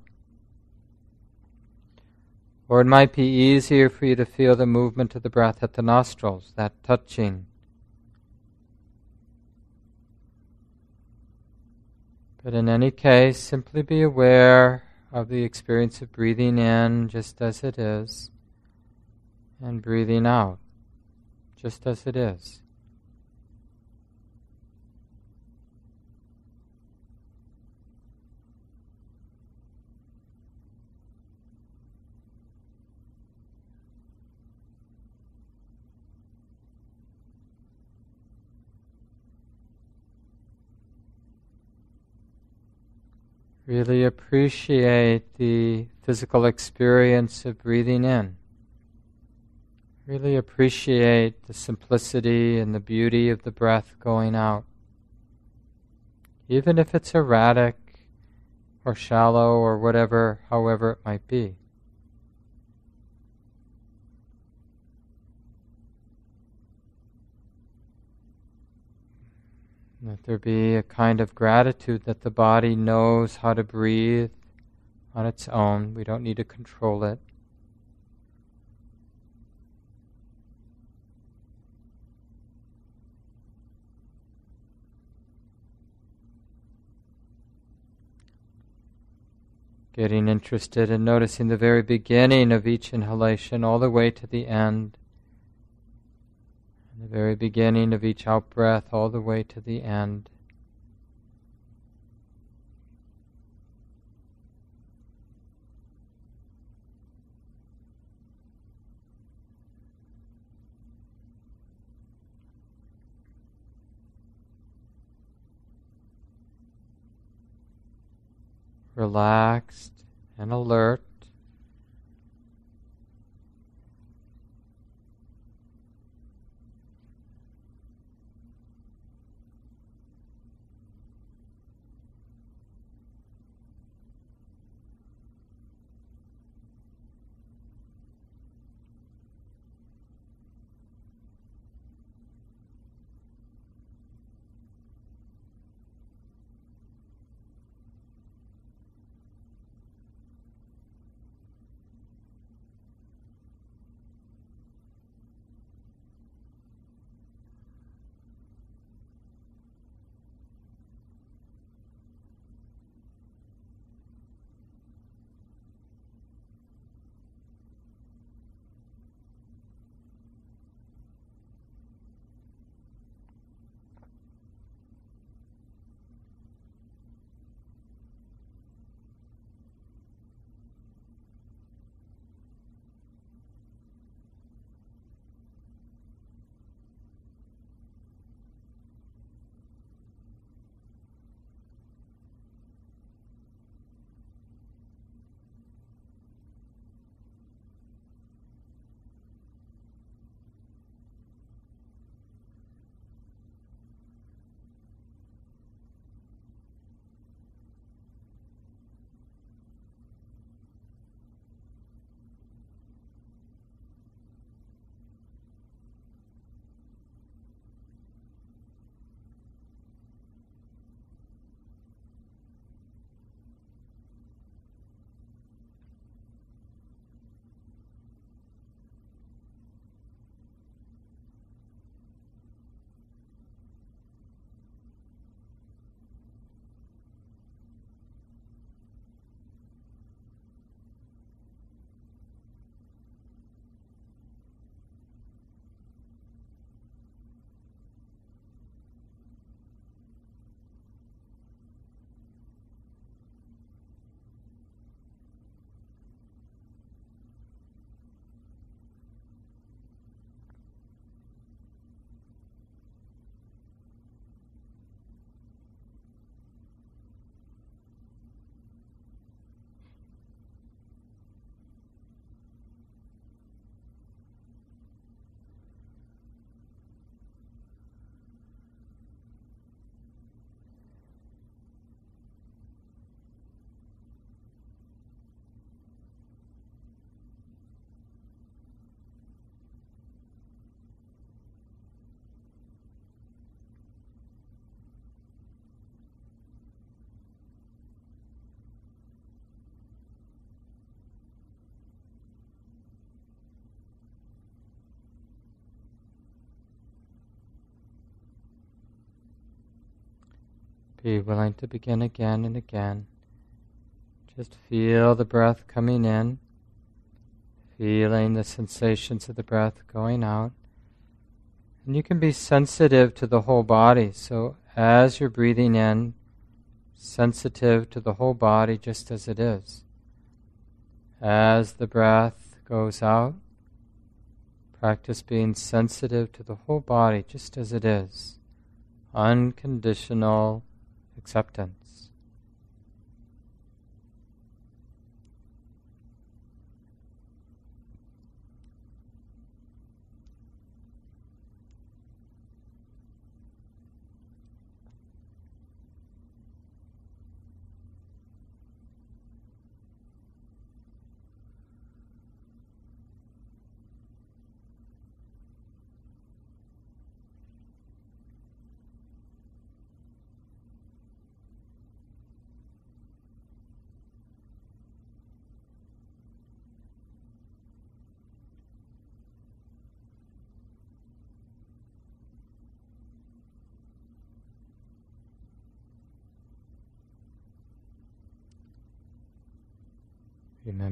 Or it might be easier for you to feel the movement of the breath at the nostrils, that touching. But in any case, simply be aware of the experience of breathing in just as it is and breathing out, just as it is. Really appreciate the physical experience of breathing in Really appreciate the simplicity and the beauty of the breath going out. Even if it's erratic or shallow or whatever, however it might be. Let there be a kind of gratitude that the body knows how to breathe on its own. We don't need to control it. Getting interested in noticing the very beginning of each inhalation all the way to the end. And the very beginning of each out breath all the way to the end. Relaxed and alert. Be willing to begin again and again. Just feel the breath coming in, feeling the sensations of the breath going out. And you can be sensitive to the whole body. So as you're breathing in, sensitive to the whole body just as it is. As the breath goes out, practice being sensitive to the whole body just as it is. Unconditional acceptance.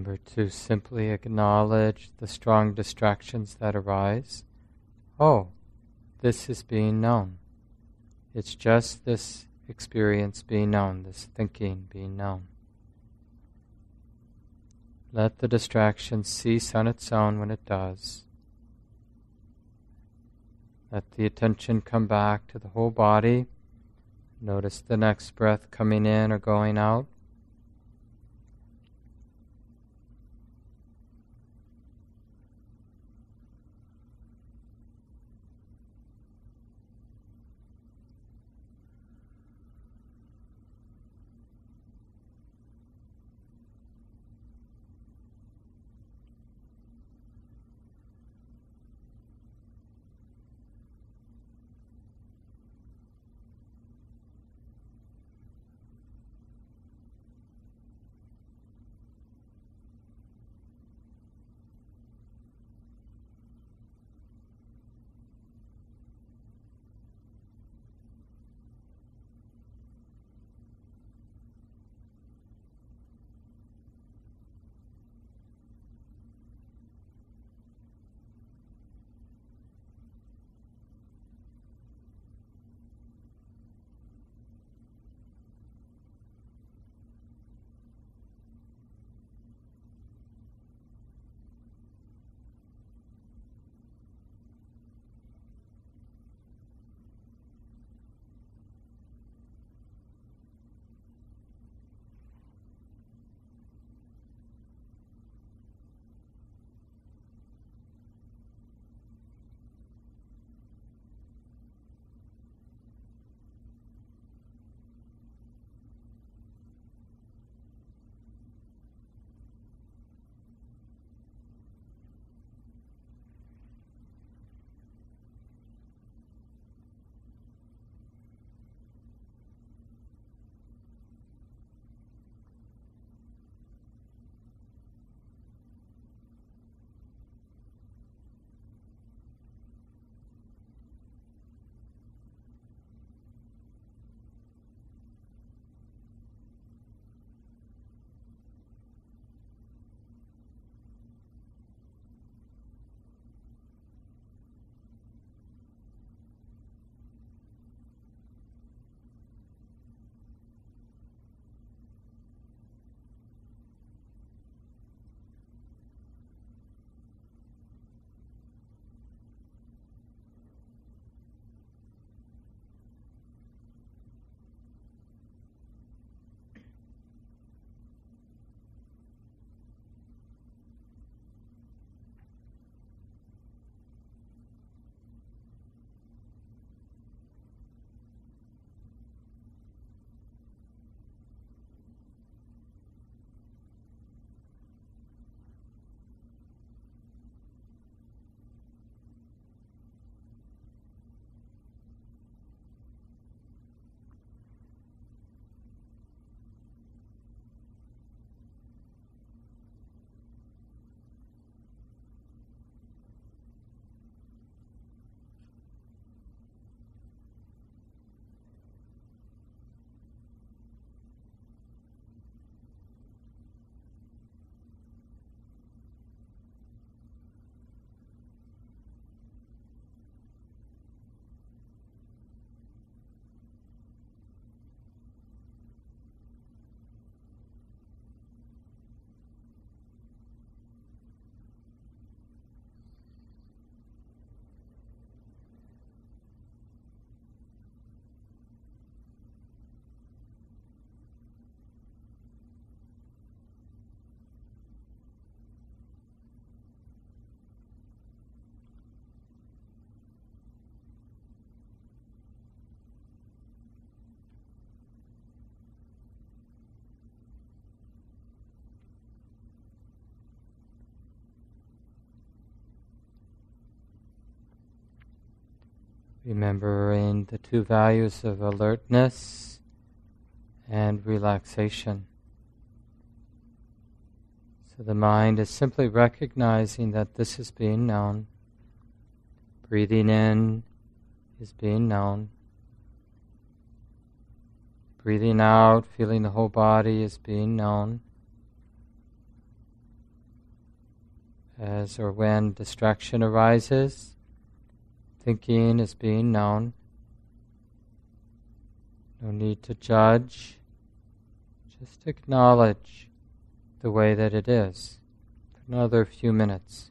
Remember to simply acknowledge the strong distractions that arise. Oh, this is being known. It's just this experience being known, this thinking being known. Let the distraction cease on its own when it does. Let the attention come back to the whole body. Notice the next breath coming in or going out. Remembering the two values of alertness and relaxation. So the mind is simply recognizing that this is being known. Breathing in is being known. Breathing out, feeling the whole body is being known. as or when distraction arises, thinking is being known. No need to judge, just acknowledge the way that it is for another few minutes.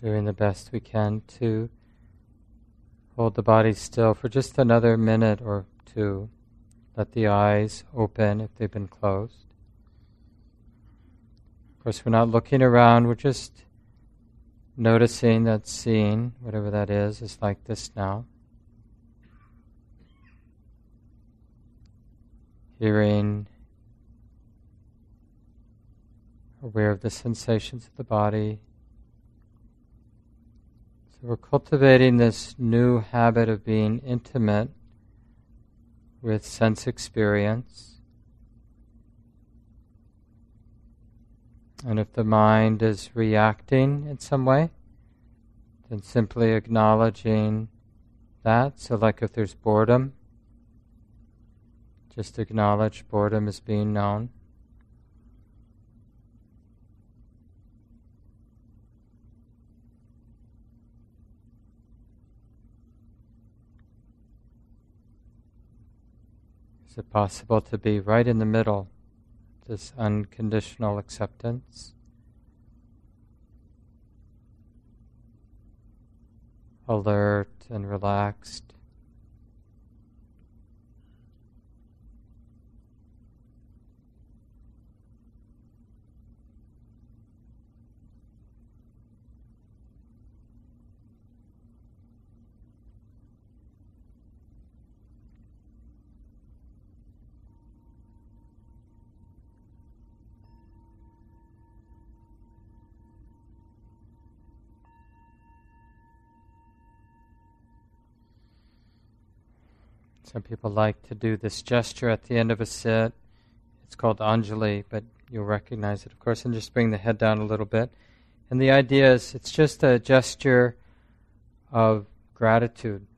Doing the best we can to hold the body still for just another minute or two. Let the eyes open if they've been closed. Of course, we're not looking around, we're just noticing that seeing, whatever that is, is like this now. Hearing, aware of the sensations of the body. So we're cultivating this new habit of being intimate with sense experience. And if the mind is reacting in some way, then simply acknowledging that. So, like if there's boredom, just acknowledge boredom as being known. Is it possible to be right in the middle, this unconditional acceptance? Alert and relaxed. Some people like to do this gesture at the end of a sit. It's called Anjali, but you'll recognize it, of course, and just bring the head down a little bit. And the idea is it's just a gesture of gratitude.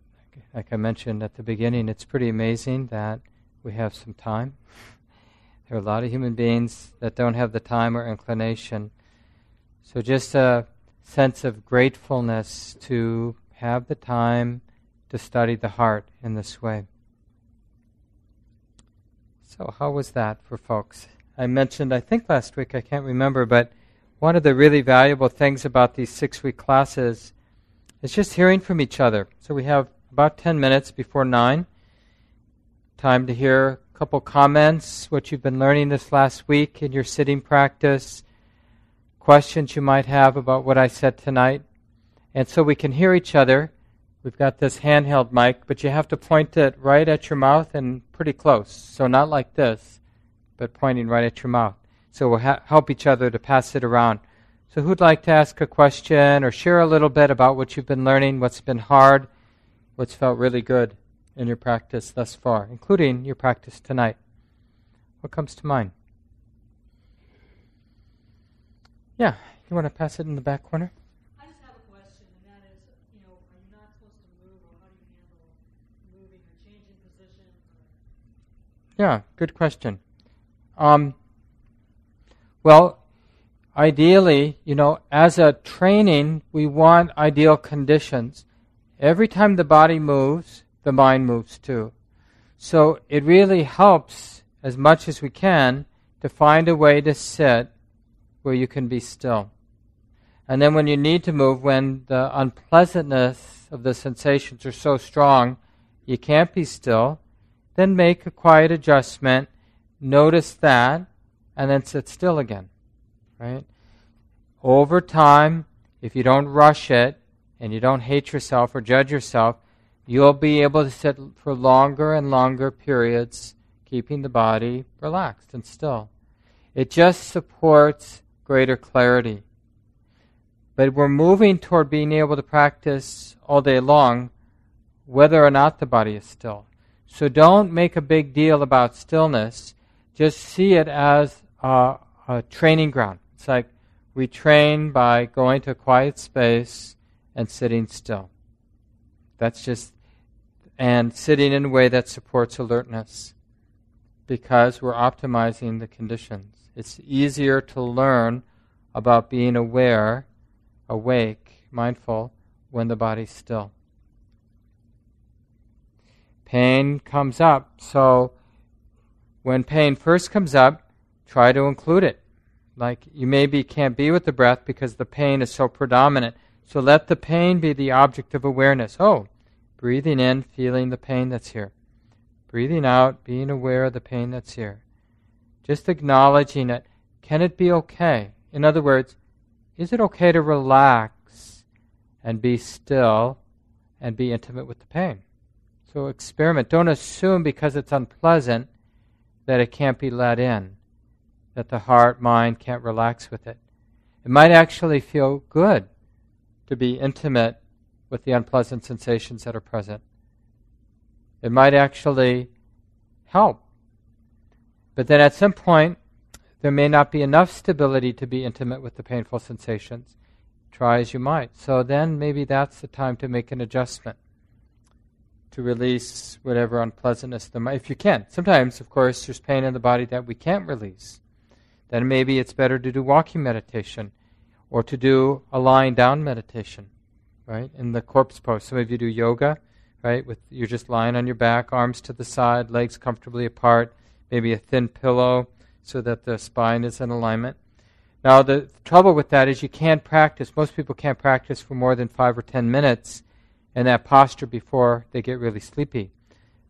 Like I mentioned at the beginning, it's pretty amazing that we have some time. There are a lot of human beings that don't have the time or inclination. So just a sense of gratefulness to have the time to study the heart in this way. So, how was that for folks? I mentioned, I think last week, I can't remember, but one of the really valuable things about these six week classes is just hearing from each other. So, we have about 10 minutes before 9. Time to hear a couple comments, what you've been learning this last week in your sitting practice, questions you might have about what I said tonight. And so we can hear each other We've got this handheld mic, but you have to point it right at your mouth and pretty close. So not like this, but pointing right at your mouth. So we'll ha- help each other to pass it around. So who'd like to ask a question or share a little bit about what you've been learning, what's been hard, what's felt really good in your practice thus far, including your practice tonight? What comes to mind? Yeah, you want to pass it in the back corner? Yeah, good question. Um, well, ideally, you know, as a training, we want ideal conditions. Every time the body moves, the mind moves too. So it really helps as much as we can to find a way to sit where you can be still. And then when you need to move, when the unpleasantness of the sensations are so strong, you can't be still, then make a quiet adjustment, notice that, and then sit still again. Right? Over time, if you don't rush it and you don't hate yourself or judge yourself, you'll be able to sit for longer and longer periods, keeping the body relaxed and still. It just supports greater clarity. But we're moving toward being able to practice all day long, whether or not the body is still. So don't make a big deal about stillness. Just see it as a, a training ground. It's like we train by going to a quiet space and sitting still. That's just, and sitting in a way that supports alertness because we're optimizing the conditions. It's easier to learn about being aware, awake, mindful when the body's still pain comes up. So when pain first comes up, try to include it. Like you maybe can't be with the breath because the pain is so predominant. So let the pain be the object of awareness. Oh, breathing in, feeling the pain that's here. Breathing out, being aware of the pain that's here. Just acknowledging it. Can it be okay? In other words, is it okay to relax and be still and be intimate with the pain? So experiment. Don't assume because it's unpleasant that it can't be let in, that the heart, mind can't relax with it. It might actually feel good to be intimate with the unpleasant sensations that are present. It might actually help. But then at some point, there may not be enough stability to be intimate with the painful sensations. Try as you might. So then maybe that's the time to make an adjustment to release whatever unpleasantness if you can. Sometimes, of course, there's pain in the body that we can't release. Then maybe it's better to do walking meditation or to do a lying down meditation, right? In the corpse pose. Some of you do yoga right? With you're just lying on your back, arms to the side, legs comfortably apart, maybe a thin pillow so that the spine is in alignment. Now, the trouble with that is you can't practice. Most people can't practice for more than five or ten minutes in that posture before they get really sleepy.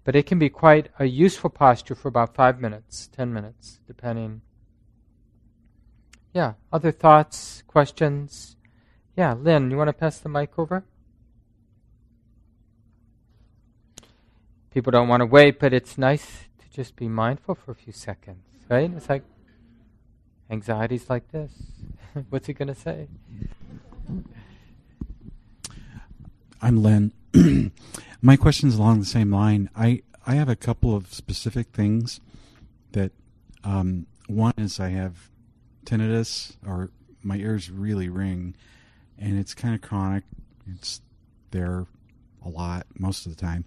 But it can be quite a useful posture for about five minutes, ten minutes, depending. Yeah, other thoughts, questions? Yeah, Lynn, you want to pass the mic over? People don't want to wait, but it's nice to just be mindful for a few seconds, right? It's like anxieties like this. What's he going to say?
I'm Len. My question is along the same line. I, I have a couple of specific things that um, one is I have tinnitus or my ears really ring and it's kind of chronic. It's there a lot most of the time.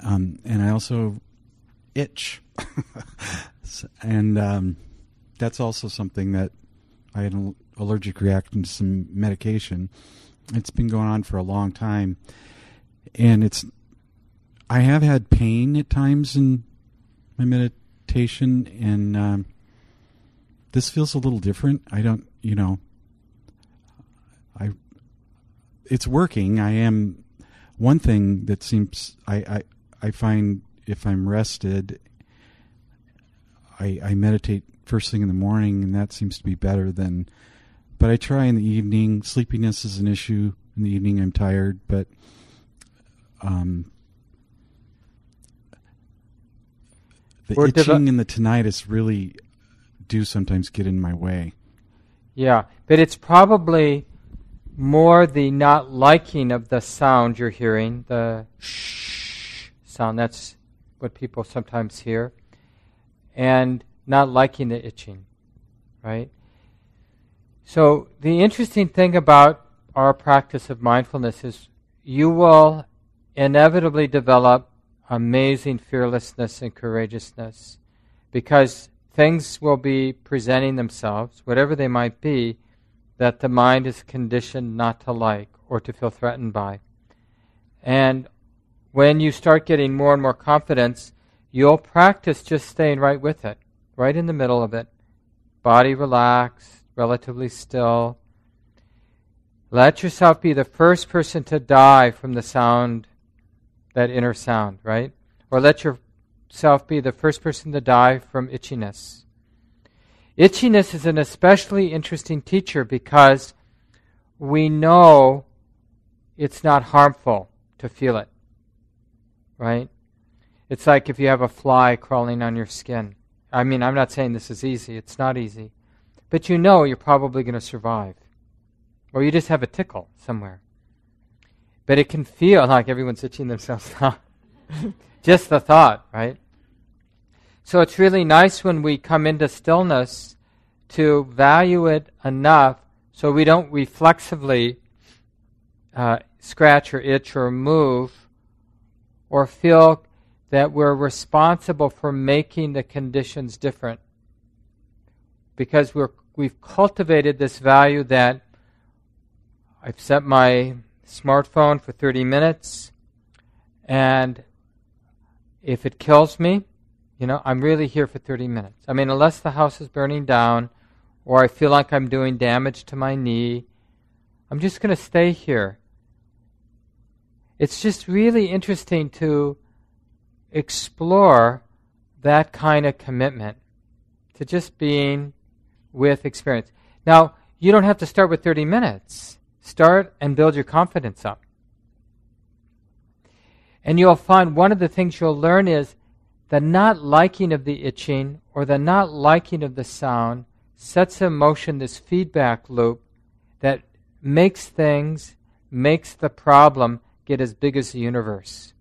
Um, and I also itch. and um, that's also something that I had an allergic reaction to some medication. It's been going on for a long time, and it's. I have had pain at times in my meditation, and um, this feels a little different. I don't, you know, I. It's working. I am. One thing that seems I I, I find if I'm rested, I I meditate first thing in the morning, and that seems to be better than. But I try in the evening. Sleepiness is an issue in the evening. I'm tired, but um, the
We're
itching
devo-
and the tinnitus really do sometimes get in my way.
Yeah, but it's probably more the not liking of the sound you're hearing, the shh sound. That's what people sometimes hear. And not liking the itching, right? So, the interesting thing about our practice of mindfulness is you will inevitably develop amazing fearlessness and courageousness because things will be presenting themselves, whatever they might be, that the mind is conditioned not to like or to feel threatened by. And when you start getting more and more confidence, you'll practice just staying right with it, right in the middle of it. Body relaxed, relatively still. Let yourself be the first person to die from the sound, that inner sound, right? Or let yourself be the first person to die from itchiness. Itchiness is an especially interesting teacher because we know it's not harmful to feel it, right? It's like if you have a fly crawling on your skin. I mean, I'm not saying this is easy, it's not easy. But you know you're probably going to survive. Or you just have a tickle somewhere. But it can feel like everyone's itching themselves just the thought, right? So it's really nice when we come into stillness to value it enough so we don't reflexively uh, scratch or itch or move or feel that we're responsible for making the conditions different. Because we're, we've cultivated this value that I've set my smartphone for 30 minutes, and if it kills me, you know, I'm really here for 30 minutes. I mean, unless the house is burning down or I feel like I'm doing damage to my knee, I'm just going to stay here. It's just really interesting to explore that kind of commitment to just being with experience. Now, you don't have to start with 30 minutes. Start and build your confidence up. And you'll find one of the things you'll learn is the not liking of the itching or the not liking of the sound sets in motion this feedback loop that makes things, makes the problem get as big as the universe.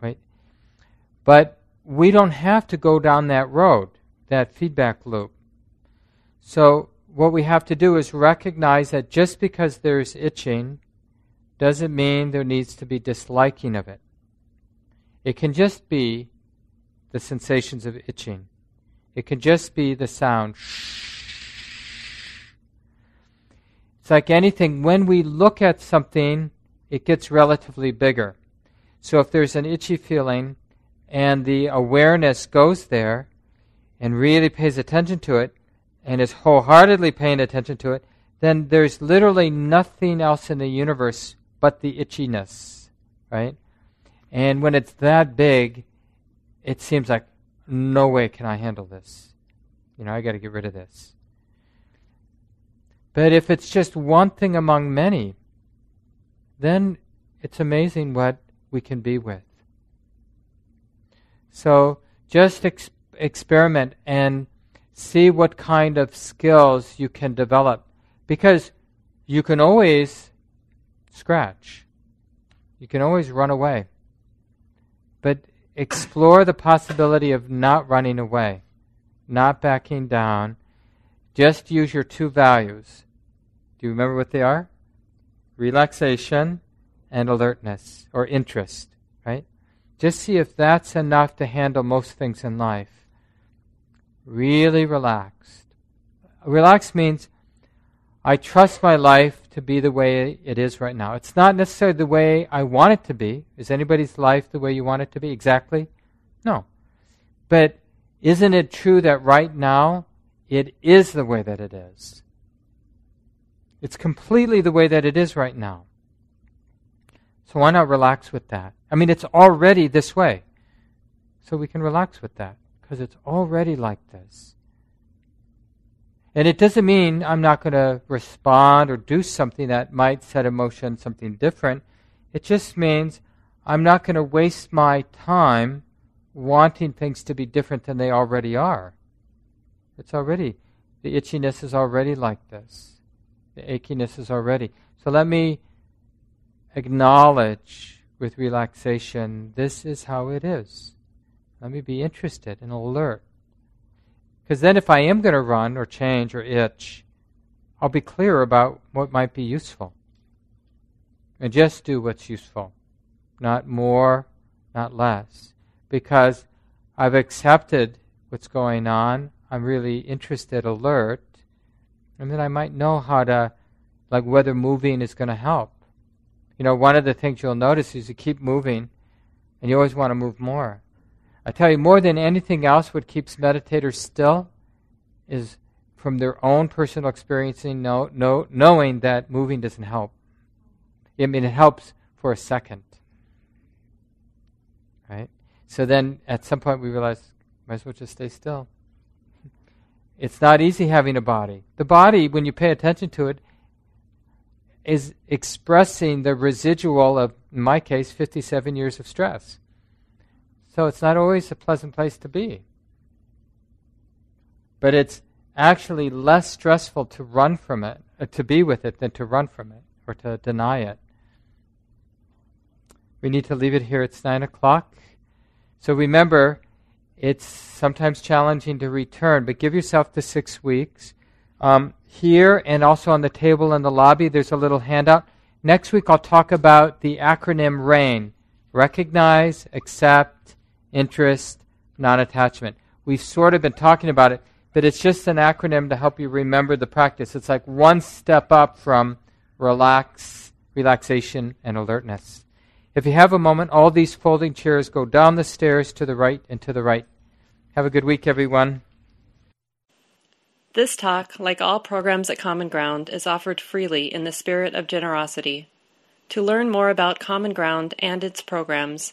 Right? But we don't have to go down that road, that feedback loop. So, what we have to do is recognize that just because there's itching doesn't mean there needs to be disliking of it. It can just be the sensations of itching. It can just be the sound. It's like anything, when we look at something, it gets relatively bigger. So if there's an itchy feeling and the awareness goes there and really pays attention to it and is wholeheartedly paying attention to it, then there's literally nothing else in the universe but the itchiness, right? And when it's that big, it seems like no way can I handle this. You know, I got to get rid of this. But if it's just one thing among many, then it's amazing what we can be with. So just ex- experiment and see what kind of skills you can develop. Because you can always scratch, you can always run away. But explore the possibility of not running away, not backing down. Just use your two values. Do you remember what they are? Relaxation and alertness or interest, right? Just see if that's enough to handle most things in life. Really relaxed. Relaxed means I trust my life to be the way it is right now. It's not necessarily the way I want it to be. Is anybody's life the way you want it to be exactly? No. But isn't it true that right now it is the way that it is? It's completely the way that it is right now. So why not relax with that? I mean, it's already this way. So we can relax with that because it's already like this. And it doesn't mean I'm not going to respond or do something that might set in motion something different. It just means I'm not going to waste my time wanting things to be different than they already are. It's already, the itchiness is already like this. The achiness is already. So let me acknowledge with relaxation this is how it is. Let me be interested and alert. Because then, if I am going to run or change or itch, I'll be clear about what might be useful. And just do what's useful, not more, not less. Because I've accepted what's going on, I'm really interested, alert, and then I might know how to, like whether moving is going to help. You know, one of the things you'll notice is you keep moving, and you always want to move more. I tell you, more than anything else, what keeps meditators still is from their own personal experiencing, know, know, knowing that moving doesn't help. I mean, it helps for a second. Right? So then at some point we realize, might as well just stay still. It's not easy having a body. The body, when you pay attention to it, is expressing the residual of, in my case, 57 years of stress. So it's not always a pleasant place to be. But it's actually less stressful to run from it, uh, to be with it, than to run from it or to deny it. We need to leave it here. It's 9 o'clock. So remember, it's sometimes challenging to return, but give yourself the six weeks. Um, here and also on the table in the lobby, there's a little handout. Next week, I'll talk about the acronym RAIN recognize, accept, interest, non attachment. We've sort of been talking about it, but it's just an acronym to help you remember the practice. It's like one step up from relax, relaxation, and alertness. If you have a moment, all these folding chairs go down the stairs to the right and to the right. Have a good week, everyone.
This talk, like all programs at Common Ground, is offered freely in the spirit of generosity. To learn more about Common Ground and its programs,